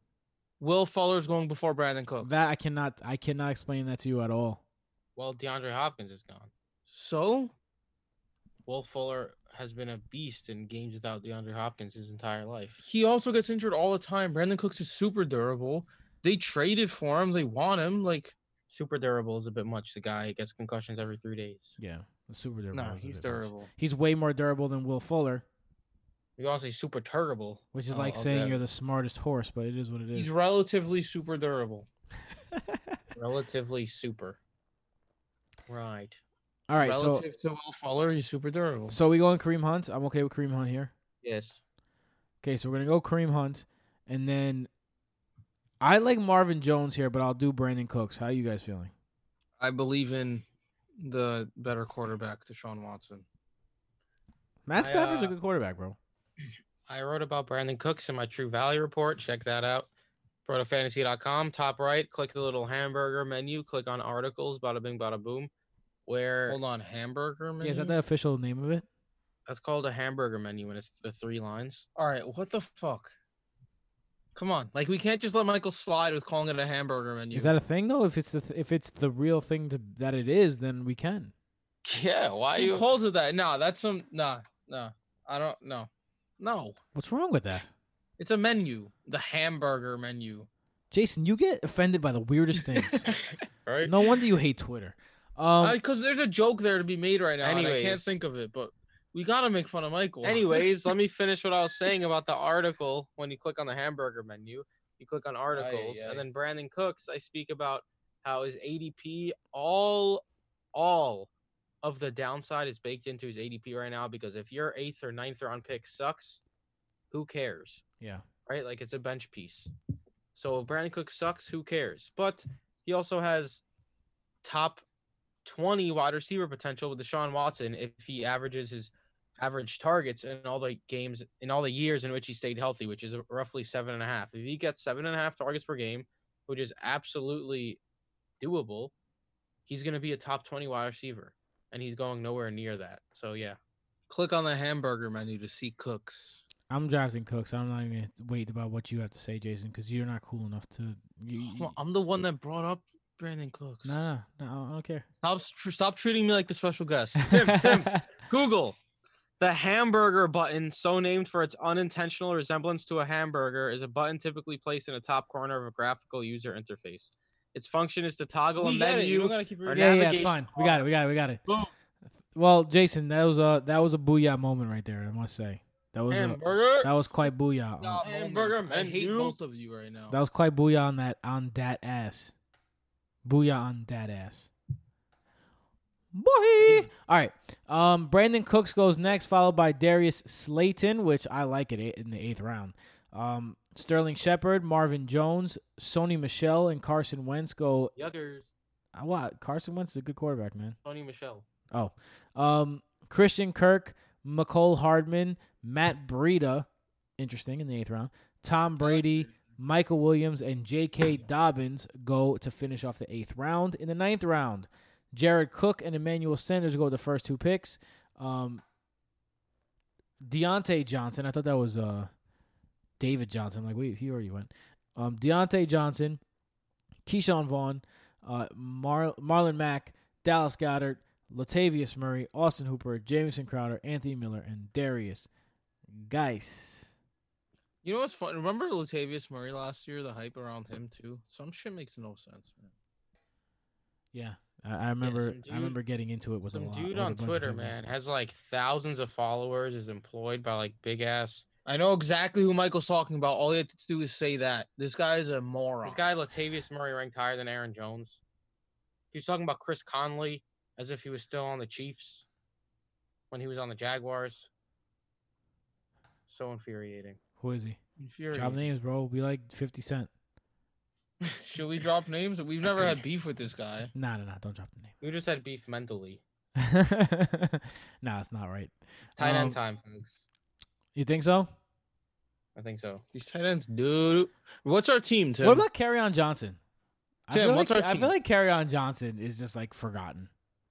Will Fuller's going before Brandin Cooks. That I cannot I cannot explain that to you at all. well, DeAndre Hopkins is gone. so Will Fuller has been a beast in games without DeAndre Hopkins his entire life. he also gets injured all the time. Brandin Cooks is super durable. They traded for him. They want him. Like, Super durable is a bit much. The guy gets concussions every three days. Yeah, super durable. no, is he's bit much. durable. He's way more durable than Will Fuller, You also say super durable, which is Oh, like okay. saying you're the smartest horse, but it is what it is. He's relatively super durable. Relatively super. Right. All right, so Relative to Will Fuller, he's super durable. so we going Kareem Hunt. I'm okay with Kareem Hunt here. Yes. Okay, so we're gonna go Kareem Hunt, and then I like Marvin Jones here, but I'll do Brandin Cooks. How you guys feeling? I believe in the better quarterback, Deshaun Watson. Matt I, Stafford's a uh, good quarterback, bro. I wrote about Brandin Cooks in my True Value report. Check that out. BrotoFantasy.com. Top right, click the little hamburger menu. Click on articles. Bada bing, bada boom. Where Hold on, hamburger man. Yeah, is that the official name of it? that's called a hamburger menu, and it's the three lines. All right, what the fuck? Come on, like we can't just let Michael slide with calling it a hamburger menu. Is that a thing though? If it's the th- if it's the real thing to that it is, then we can. Yeah, why Who calls it that? No, that's some. Nah, nah. I don't. No, no. What's wrong with that, It's a menu. The hamburger menu. Jason? You get offended by the weirdest things. right? no wonder you hate Twitter. Um, Because there's a joke there to be made right now. and I can't think of it, but we gotta make fun of Michael. Anyways, let me finish what I was saying about the article. When you click on the hamburger menu, you click on articles, aye. and then Brandin Cooks. I speak about how his ADP, all, all of the downside is baked into his ADP right now. Because if your eighth or ninth round pick sucks, who cares, yeah, right? Like it's a bench piece. So if Brandin Cooks sucks, who cares? But he also has top 20 wide receiver potential with Deshaun Watson if he averages his average targets in all the games in all the years in which he stayed healthy, which is roughly seven and a half. If he gets seven and a half targets per game, which is absolutely doable, he's going to be a top 20 wide receiver, and he's going nowhere near that. So yeah, click on the hamburger menu to see Cooks. I'm drafting Cooks. I'm not even gonna wait about what you have to say, Jason, because you're not cool enough to. You, oh, you, Well, I'm the one that brought up Brandin Cooks. no, no, no, I don't care. Stop, stop treating me like the special guest. Tim, Tim, Google the hamburger button, so named for its unintentional resemblance to a hamburger, is a button typically placed in the top corner of a graphical user interface. Its function is to toggle a we get it. You menu. don't keep or yeah, yeah, it's fine. We got it. We got it. We got it. Boom. Well, Jason, that was a that was a booyah moment right there. I must say that was a, that was quite booyah. No, on- Hamburger moment. I hate menu. both of you right now. that was quite booyah on that on that ass. Booyah on that ass. Boy. All right. Um, Brandin Cooks goes next, followed by Darius Slayton, which I like it in the eighth round. Um, Sterling Shepard, Marvin Jones, Sony Michel, and Carson Wentz go. Yuckers. Uh, What? Carson Wentz is a good quarterback, man. Tony Michelle. Oh, um, Christian Kirk, Mecole Hardman, Matt Breida, interesting in the eighth round. Tom Brady, Michael Williams, and J.K. Dobbins go to finish off the eighth round. In the ninth round, Jared Cook and Emmanuel Sanders go with the first two picks. Um, Diontae Johnson, I thought that was uh, David Johnson. I'm like, wait, he already went. Um, Diontae Johnson, Ke'Shawn Vaughn, uh, Mar- Marlon Mack, Dallas Goedert, Latavius Murray, Austin Hooper, Jameson Crowder, Anthony Miller, and Darius Geis. You know what's fun? Remember Latavius Murray last year? The hype around him too. Some shit makes no sense, man. Yeah, I, I remember. some I remember getting into it with a Some lot. dude with on bunch Twitter, man, has like thousands of followers, is employed by like big ass. I know exactly who Michael's talking about. All you have to do is say that. This guy is a moron. This guy Latavius Murray ranked higher than Aaron Jones. He was talking about Chris Conley as if he was still on the Chiefs when he was on the Jaguars. So infuriating. Who is he? Infuriating. Drop names, bro. We like Fifty Cent. Should we drop names? We've never had beef with this guy. Nah, nah, nah. Don't drop the name. We just had beef mentally. name. nah, it's not right. Tight Um, end time, folks. You think so? I think so. These tight ends, dude. What's our team, Tim? What about Kerryon Johnson? I Tim, feel what's like, our I feel like Kerryon Johnson is just like forgotten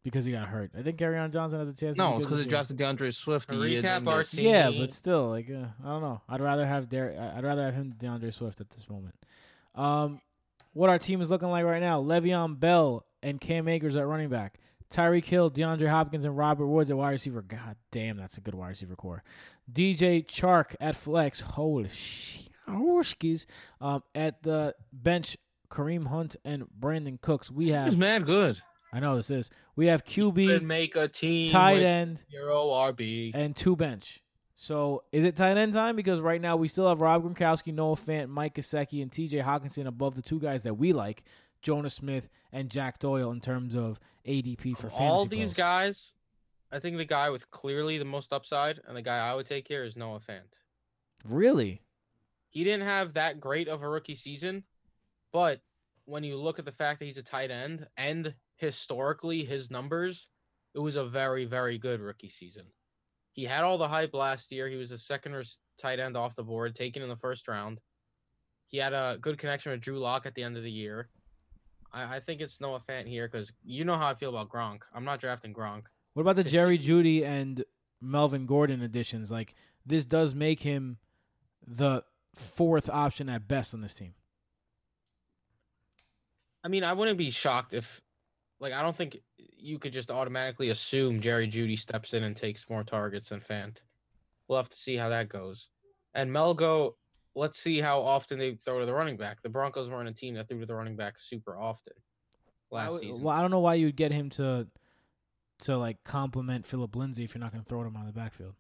because he got hurt. I think Kerryon Johnson has a chance. no, it's because he they year. drafted D'Andre Swift. To a year recap our team- Yeah, but still, like uh, I don't know. I'd rather have Dar- I'd rather have him than D'Andre Swift at this moment. Um, what our team is looking like right now: Le'Veon Bell and Cam Akers at running back, Tyreek Hill, DeAndre Hopkins, and Robert Woods at wide receiver. God damn, that's a good wide receiver core. DJ Chark at flex. Holy shit. Skis. Um, at the bench, Kareem Hunt and Brandin Cooks. We He's have. mad good. I know this is. We have QB, make a team. tight end, Zero RB. and two bench. So is it tight end time? Because right now we still have Rob Gronkowski, Noah Fant, Mike Gesicki, and T.J. Hockenson above the two guys that we like, Jonnu Smith and Jack Doyle in terms of ADP for Of fantasy. all these pros. guys, I think the guy with clearly the most upside and the guy I would take here is Noah Fant. really? He didn't have that great of a rookie season, but when you look at the fact that he's a tight end and historically his numbers, it was a very, very good rookie season. He had all the hype last year. He was a second tight end off the board, taken in the first round. He had a good connection with Drew Lock at the end of the year. I, I think it's Noah Fant here because you know how I feel about Gronk. I'm not drafting Gronk. What about the Jerry Jeudy and Melvin Gordon additions? Like this does make him the fourth option at best on this team. I mean, I wouldn't be shocked if, like, I don't think you could just automatically assume Jerry Jeudy steps in and takes more targets than Fant. We'll have to see how that goes. And Melgo, let's see how often they throw to the running back. The Broncos weren't a team that threw to the running back super often last season. Well, I don't know why you'd get him to to like compliment Phillip Lindsay if you're not going to throw him on the backfield.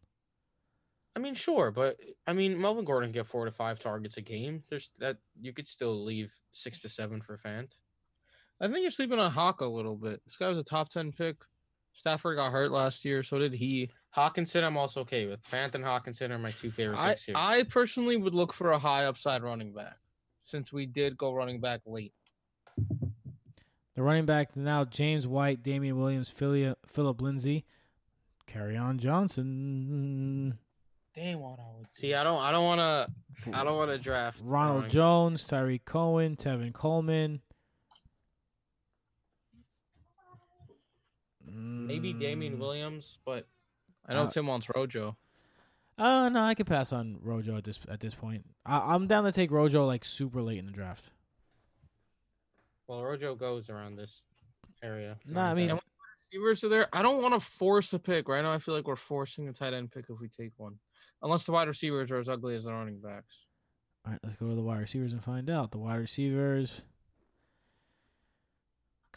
I mean, sure, but I mean, Melvin Gordon get four to five targets a game. There's that you could still leave six to seven for Fant. I think you're sleeping on Hawk a little bit. This guy was a top ten pick. Stafford got hurt last year, so did he. Hockenson, I'm also okay with. Fant and Hockenson are my two favorite I, picks here. I personally would look for a high upside running back, since we did go running back late. The running back now James White, Damien Williams, Philip, Phillip Lindsay, Kerryon Johnson, Damn, what I would See, I don't, I don't want to, I don't want to draft Ronald Jones, Tarik Cohen, Tevin Coleman. Maybe Damien Mm, Williams, but I know Uh, Tim wants Rojo. Uh no, I could pass on Rojo at this at this point. I, I'm down to take Rojo like super late in the draft. well, Rojo goes around this area. Nah, I mean-. Receivers are there. I don't want to force a pick right now. I feel like we're forcing a tight end pick if we take one, unless the wide receivers are as ugly as the running backs. All right, let's go to the wide receivers and find out. The wide receivers.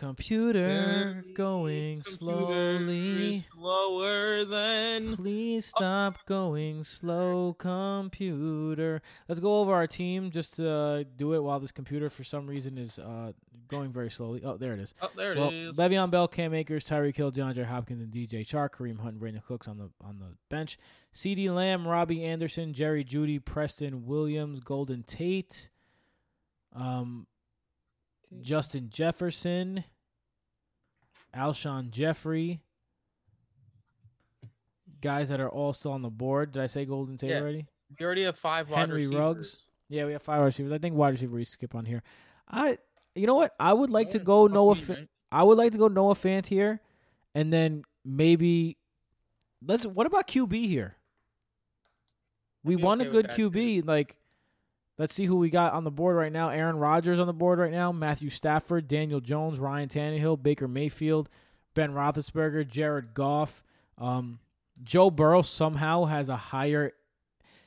Computer going slowly. slower than. Please stop going slow, computer. Let's go over our team just to uh, do it while this computer, for some reason, is uh, going very slowly. Oh, there it is. Oh, there it well, is. Le'Veon Bell, Cam Akers, Tyreek Hill, DeAndre Hopkins, and DJ Chark, Kareem Hunt, and Brandin Cooks on the on the bench. CeeDee Lamb, Robbie Anderson, Jerry Jeudy, Preston Williams, Golden Tate, um, Justin Jefferson, Alshon Jeffery. Guys that are all still on the board. Did I say Golden Tate Yeah. already? we already have five wide Henry receivers. Ruggs. Yeah, we have five wide receivers. I think wide receiver we skip on here. I, you know what? I would like to go Noah. Fa-. I would like to go Noah Fant here, and then maybe let's. What about QB here? We want a good QB. Like, let's see who we got on the board right now. Aaron Rodgers on the board right now. Matthew Stafford, Daniel Jones, Ryan Tannehill, Baker Mayfield, Ben Roethlisberger, Jared Goff. Um, Joe Burrow somehow has a higher.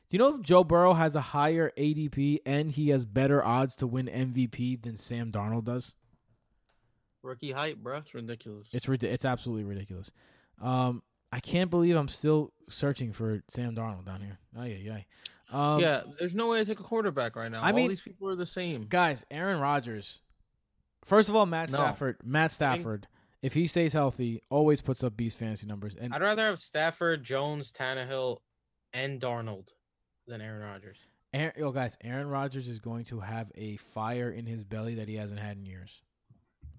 Do you know Joe Burrow has a higher ADP and he has better odds to win MVP than Sam Darnold does? Rookie hype, bro. It's ridiculous. It's it's absolutely ridiculous. Um, I can't believe I'm still searching for Sam Darnold down here. Oh yeah, yeah. Um, yeah, there's no way to take a quarterback right now. I All mean- these people are the same. guys, Aaron Rodgers. First of all, Matt No. Stafford. Matt Stafford, if he stays healthy, always puts up beast fantasy numbers. And I'd rather have Stafford, Jones, Tannehill, and Darnold than Aaron Rodgers. Aaron, yo, guys, Aaron Rodgers is going to have a fire in his belly that he hasn't had in years.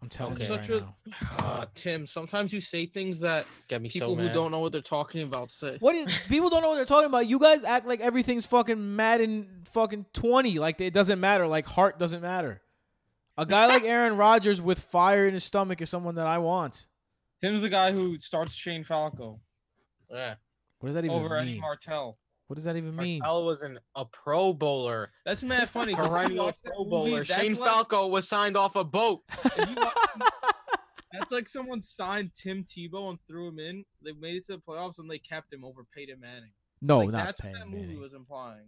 I'm telling you such right a- now. Ah, Tim, sometimes you say things that Get me people so who don't know what they're talking about say. What is, people don't know what they're talking about. You guys act like everything's fucking Madden fucking 20. Like it doesn't matter. Like heart doesn't matter. A guy like Aaron Rodgers with fire in his stomach is someone that I want. Tim's the guy who starts Shane Falco Yeah. What does that even mean? over Eddie? Martell. What does that even mean? Martell was an, a Pro Bowler, That's mad funny. if perennial Pro Bowler. that's Shane like- Falco was signed off a boat. if That's like someone signed Tim Tebow and threw him in. They made it to the playoffs and they kept him over Peyton Manning. no, Like, not that's Peyton what that movie Manning. was implying.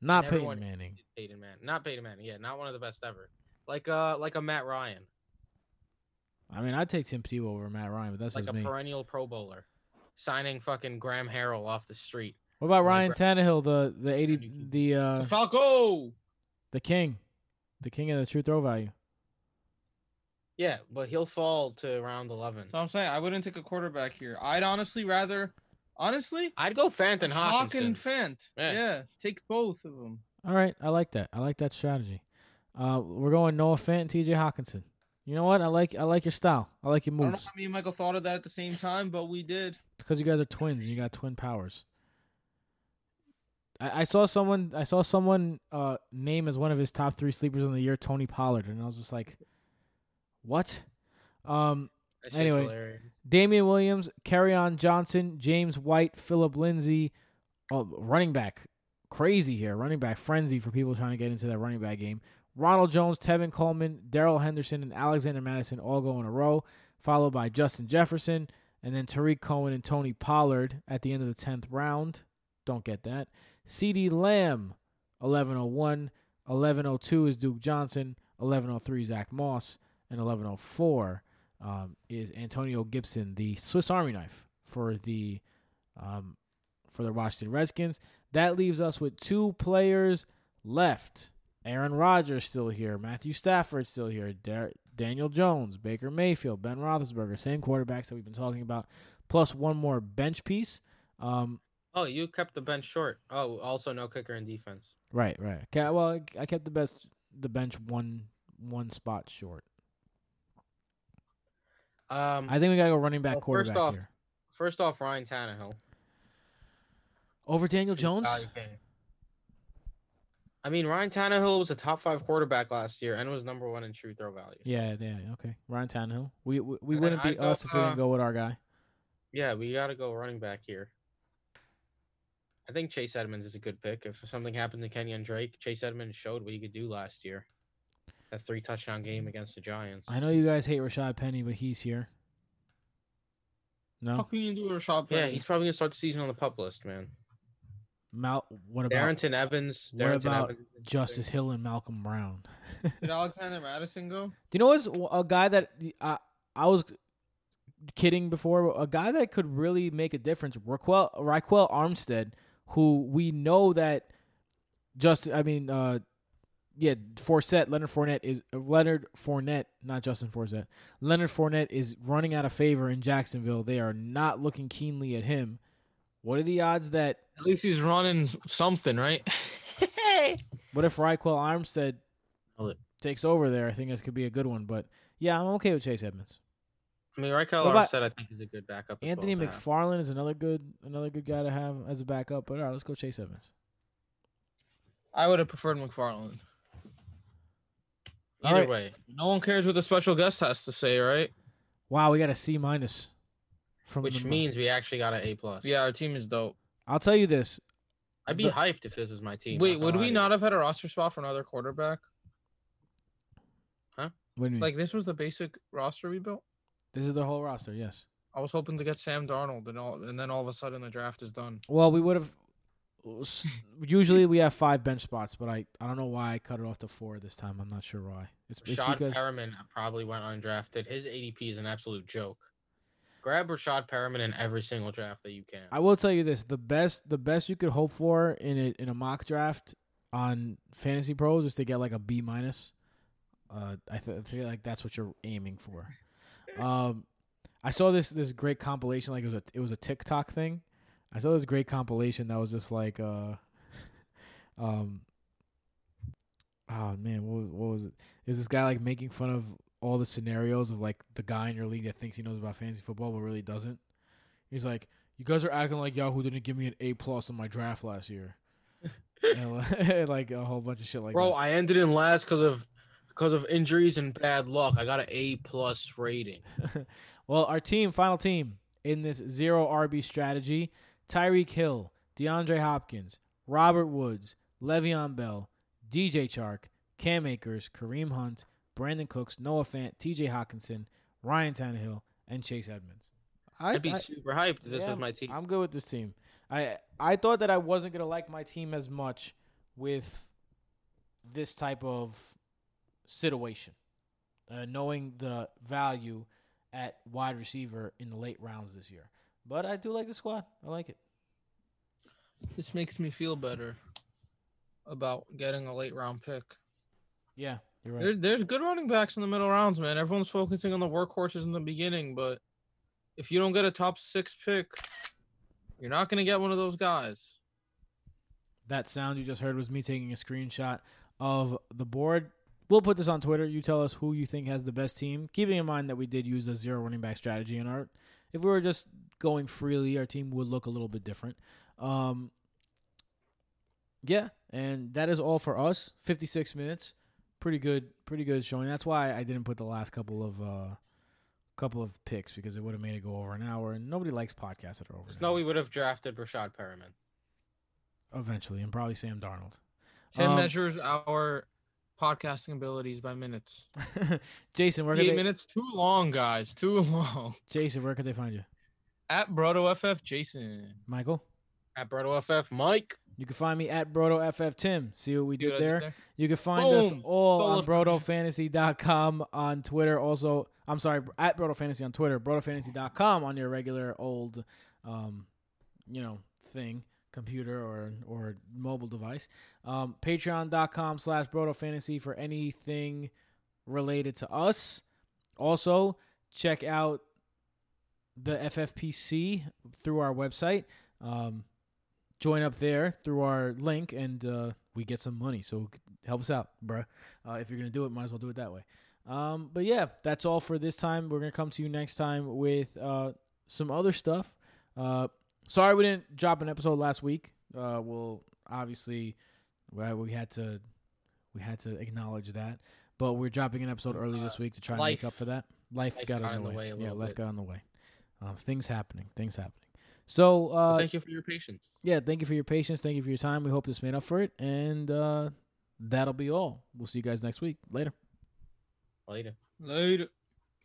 Not And Peyton Manning. Peyton Manning, not Peyton Manning. Yeah, not one of the best ever. Like uh, like a Matt Ryan, I mean, I'd take Tim Tebow over Matt Ryan, but that's like just a me. perennial Pro Bowler, signing fucking Graham Harrell off the street. What about like Ryan Tannehill, the the eighty, the uh, Falco. the king, the king of the true throw value? Yeah, but he'll fall to around eleven. So I'm saying I wouldn't take a quarterback here. I'd honestly rather, honestly, I'd go Fenton Hawk and Hockenson. Fant. Yeah. Yeah. take both of them. All right, I like that. I like that strategy. Uh, we're going Noah Fant and T.J. Hockenson. You know what? I like I like your style. I like your moves. I don't know moves how me and Michael thought of that at the same time, but we did. because you guys are twins and you got twin powers. I, I saw someone I saw someone uh, name as one of his top three sleepers in the year Tony Pollard, and I was just like, what? Um, That's just Anyway. hilarious. Damien Williams, on Johnson, James White, Philip Lindsay, oh, running back, crazy here, running back frenzy for people trying to get into that running back game. Ronald Jones, Tevin Coleman, Daryl Henderson, and Alexander Mattison all go in a row, followed by Justin Jefferson, and then Tarik Cohen and Tony Pollard at the end of the tenth round. Don't get that. CeeDee Lamb, eleven oh one, eleven oh two is Duke Johnson, eleven oh three Zach Moss, and eleven oh four um, is Antonio Gibson, the Swiss Army knife for the um, for the Washington Redskins. That leaves us with two players left. Aaron Rodgers still here. Matthew Stafford still here. Dar- Daniel Jones, Baker Mayfield, Ben Roethlisberger, same quarterbacks that we've been talking about, plus one more bench piece. Um, Oh, you kept the bench short. Oh, also no kicker in defense. right, right. Okay, well, I- I kept the best the bench one one spot short. Um, I think we gotta go running back Well, first off, here first off, Ryan Tannehill. over Daniel Jones. Value game. I mean, Ryan Tannehill was a top five quarterback last year and was number one in true throw value. Yeah, yeah, okay. Ryan Tannehill. We we, we wouldn't be I'd go, us if we didn't um, go with our guy. Yeah, we got to go running back here. I think Chase Edmonds is a good pick. If something happened to Kenyan Drake, Chase Edmonds showed what he could do last year. That three touchdown game against the Giants. I know you guys hate Rashad Penny, but he's here. No, Fuck we can do with Rashad Penny? Yeah, he's probably gonna start the season on the pup list, man. Mal. What about Darrynton Evans. what Darrynton about Evans Justice Hill and Malcolm Brown? Did Alexander Mattison go? Do you know what's a guy that I I was kidding before? A guy that could really make a difference. Ryquell Ryquell Armstead, who we know that just I mean, uh, yeah, Forsett, Leonard Fournette is Leonard Fournette, not Justin Forsett. Leonard Fournette is running out of favor in Jacksonville. They are not looking keenly at him. What are the odds that At least he's running something, right? Hey. what if Ryquell Armstead takes over there? I think it could be a good one. But yeah, I'm okay with Chase Edmonds. I mean, Ryquell Armstead, I think, is a good backup. as Anthony well. McFarland is another good another good guy to have as a backup. But all right, let's go Chase Edmonds. I would have preferred McFarland. All Either right. way, No one cares what the special guest has to say, right? Wow, we got a C minus from which means we actually got an A plus. Yeah, our team is dope. I'll tell you this. I'd be the- hyped if this was my team. Wait, would we not have had a roster spot for another quarterback? Huh? you? Like this was the basic roster we built. this is the whole roster. Yes. I was hoping to get Sam Darnold, and all, and then all of a sudden the draft is done. Well, we would have. usually we have five bench spots, but I, I don't know why I cut it off to four this time. I'm not sure why. It's, it's Rashad because Perriman probably went undrafted. His ADP is an absolute joke. Grab Rashad Perriman in every single draft that you can. I will tell you this: the best the best you could hope for in a in a mock draft on Fantasy Pros is to get like a B minus. Uh, I, th- I feel like that's what you're aiming for. Um, I saw this this great compilation, like it was a it was a TikTok thing. I saw this great compilation that was just like, uh, um, oh man, what, what was it? Is this guy like making fun of all the scenarios of like the guy in your league that thinks he knows about fantasy football but really doesn't? He's like, you guys are acting like Yahoo didn't give me an A plus in my draft last year, and, like- a whole bunch of shit like Bro, that. I ended in last because of because of injuries and bad luck. I got an A plus rating. Well, our team, final team in this zero RB strategy: Tyreek Hill, DeAndre Hopkins, Robert Woods, Le'Veon Bell, DJ Chark, Cam Akers, Kareem Hunt, Brandin Cooks, Noah Fant, T.J. Hockenson, Ryan Tannehill, and Chase Edmonds. I, I'd be I- super hyped if this yeah, was my team. I'm good with this team. I I thought that I wasn't gonna like my team as much with this type of situation, uh, knowing the value at wide receiver in the late rounds this year. But I do like the squad. I like it. This makes me feel better about getting a late round pick. Yeah, you're right. There, there's good running backs in the middle rounds, man. Everyone's focusing on the workhorses in the beginning, but if you don't get a top six pick, you're not going to get one of those guys. That sound you just heard was me taking a screenshot of the board. We'll put this on Twitter. You tell us who you think has the best team, keeping in mind that we did use a zero running back strategy in our. If we were just going freely, our team would look a little bit different. Um, yeah, and that is all for us. Fifty-six minutes, pretty good, pretty good showing. That's why I didn't put the last couple of uh, couple of picks because it would have made it go over an hour, and nobody likes podcasts that are over. No, we would have drafted Rashad Perriman. eventually, and probably Sam Darnold. Sam Um, measures our podcasting abilities by minutes. Jason, where Eight they, minutes too long, guys. Too long. Jason, where could they find you? At BrotoFF Jason. Michael, At Broto FF, Mike. You can find me at BrotoFF Tim. See what we did what I there? You can find us all Stole on it from me. BrotoFantasy.com on Twitter. Also, I'm sorry, at BrotoFantasy on Twitter, BrotoFantasy.com on your regular old, um, you know, thing, computer or or mobile device. Um, Patreon.com slash BrotoFantasy for anything related to us. Also, check out the FFPC through our website. Um, join up there through our link, and uh, we get some money. So help us out, bruh. Uh, if you're gonna do it, might as well do it that way. Um, but yeah, that's all for this time. We're gonna come to you next time with uh, some other stuff. Uh, sorry we didn't drop an episode last week. Uh, we'll obviously we had to we had to acknowledge that, but we're dropping an episode early this week to try and make up for that. Life, life got, in the way. a yeah, life bit. got in the way. Um, things happening. Things happening. So uh, Well, thank you for your patience. yeah, thank you for your patience. Thank you for your time. We hope this made up for it. And uh, that'll be all. We'll see you guys next week. Later. Later. Later.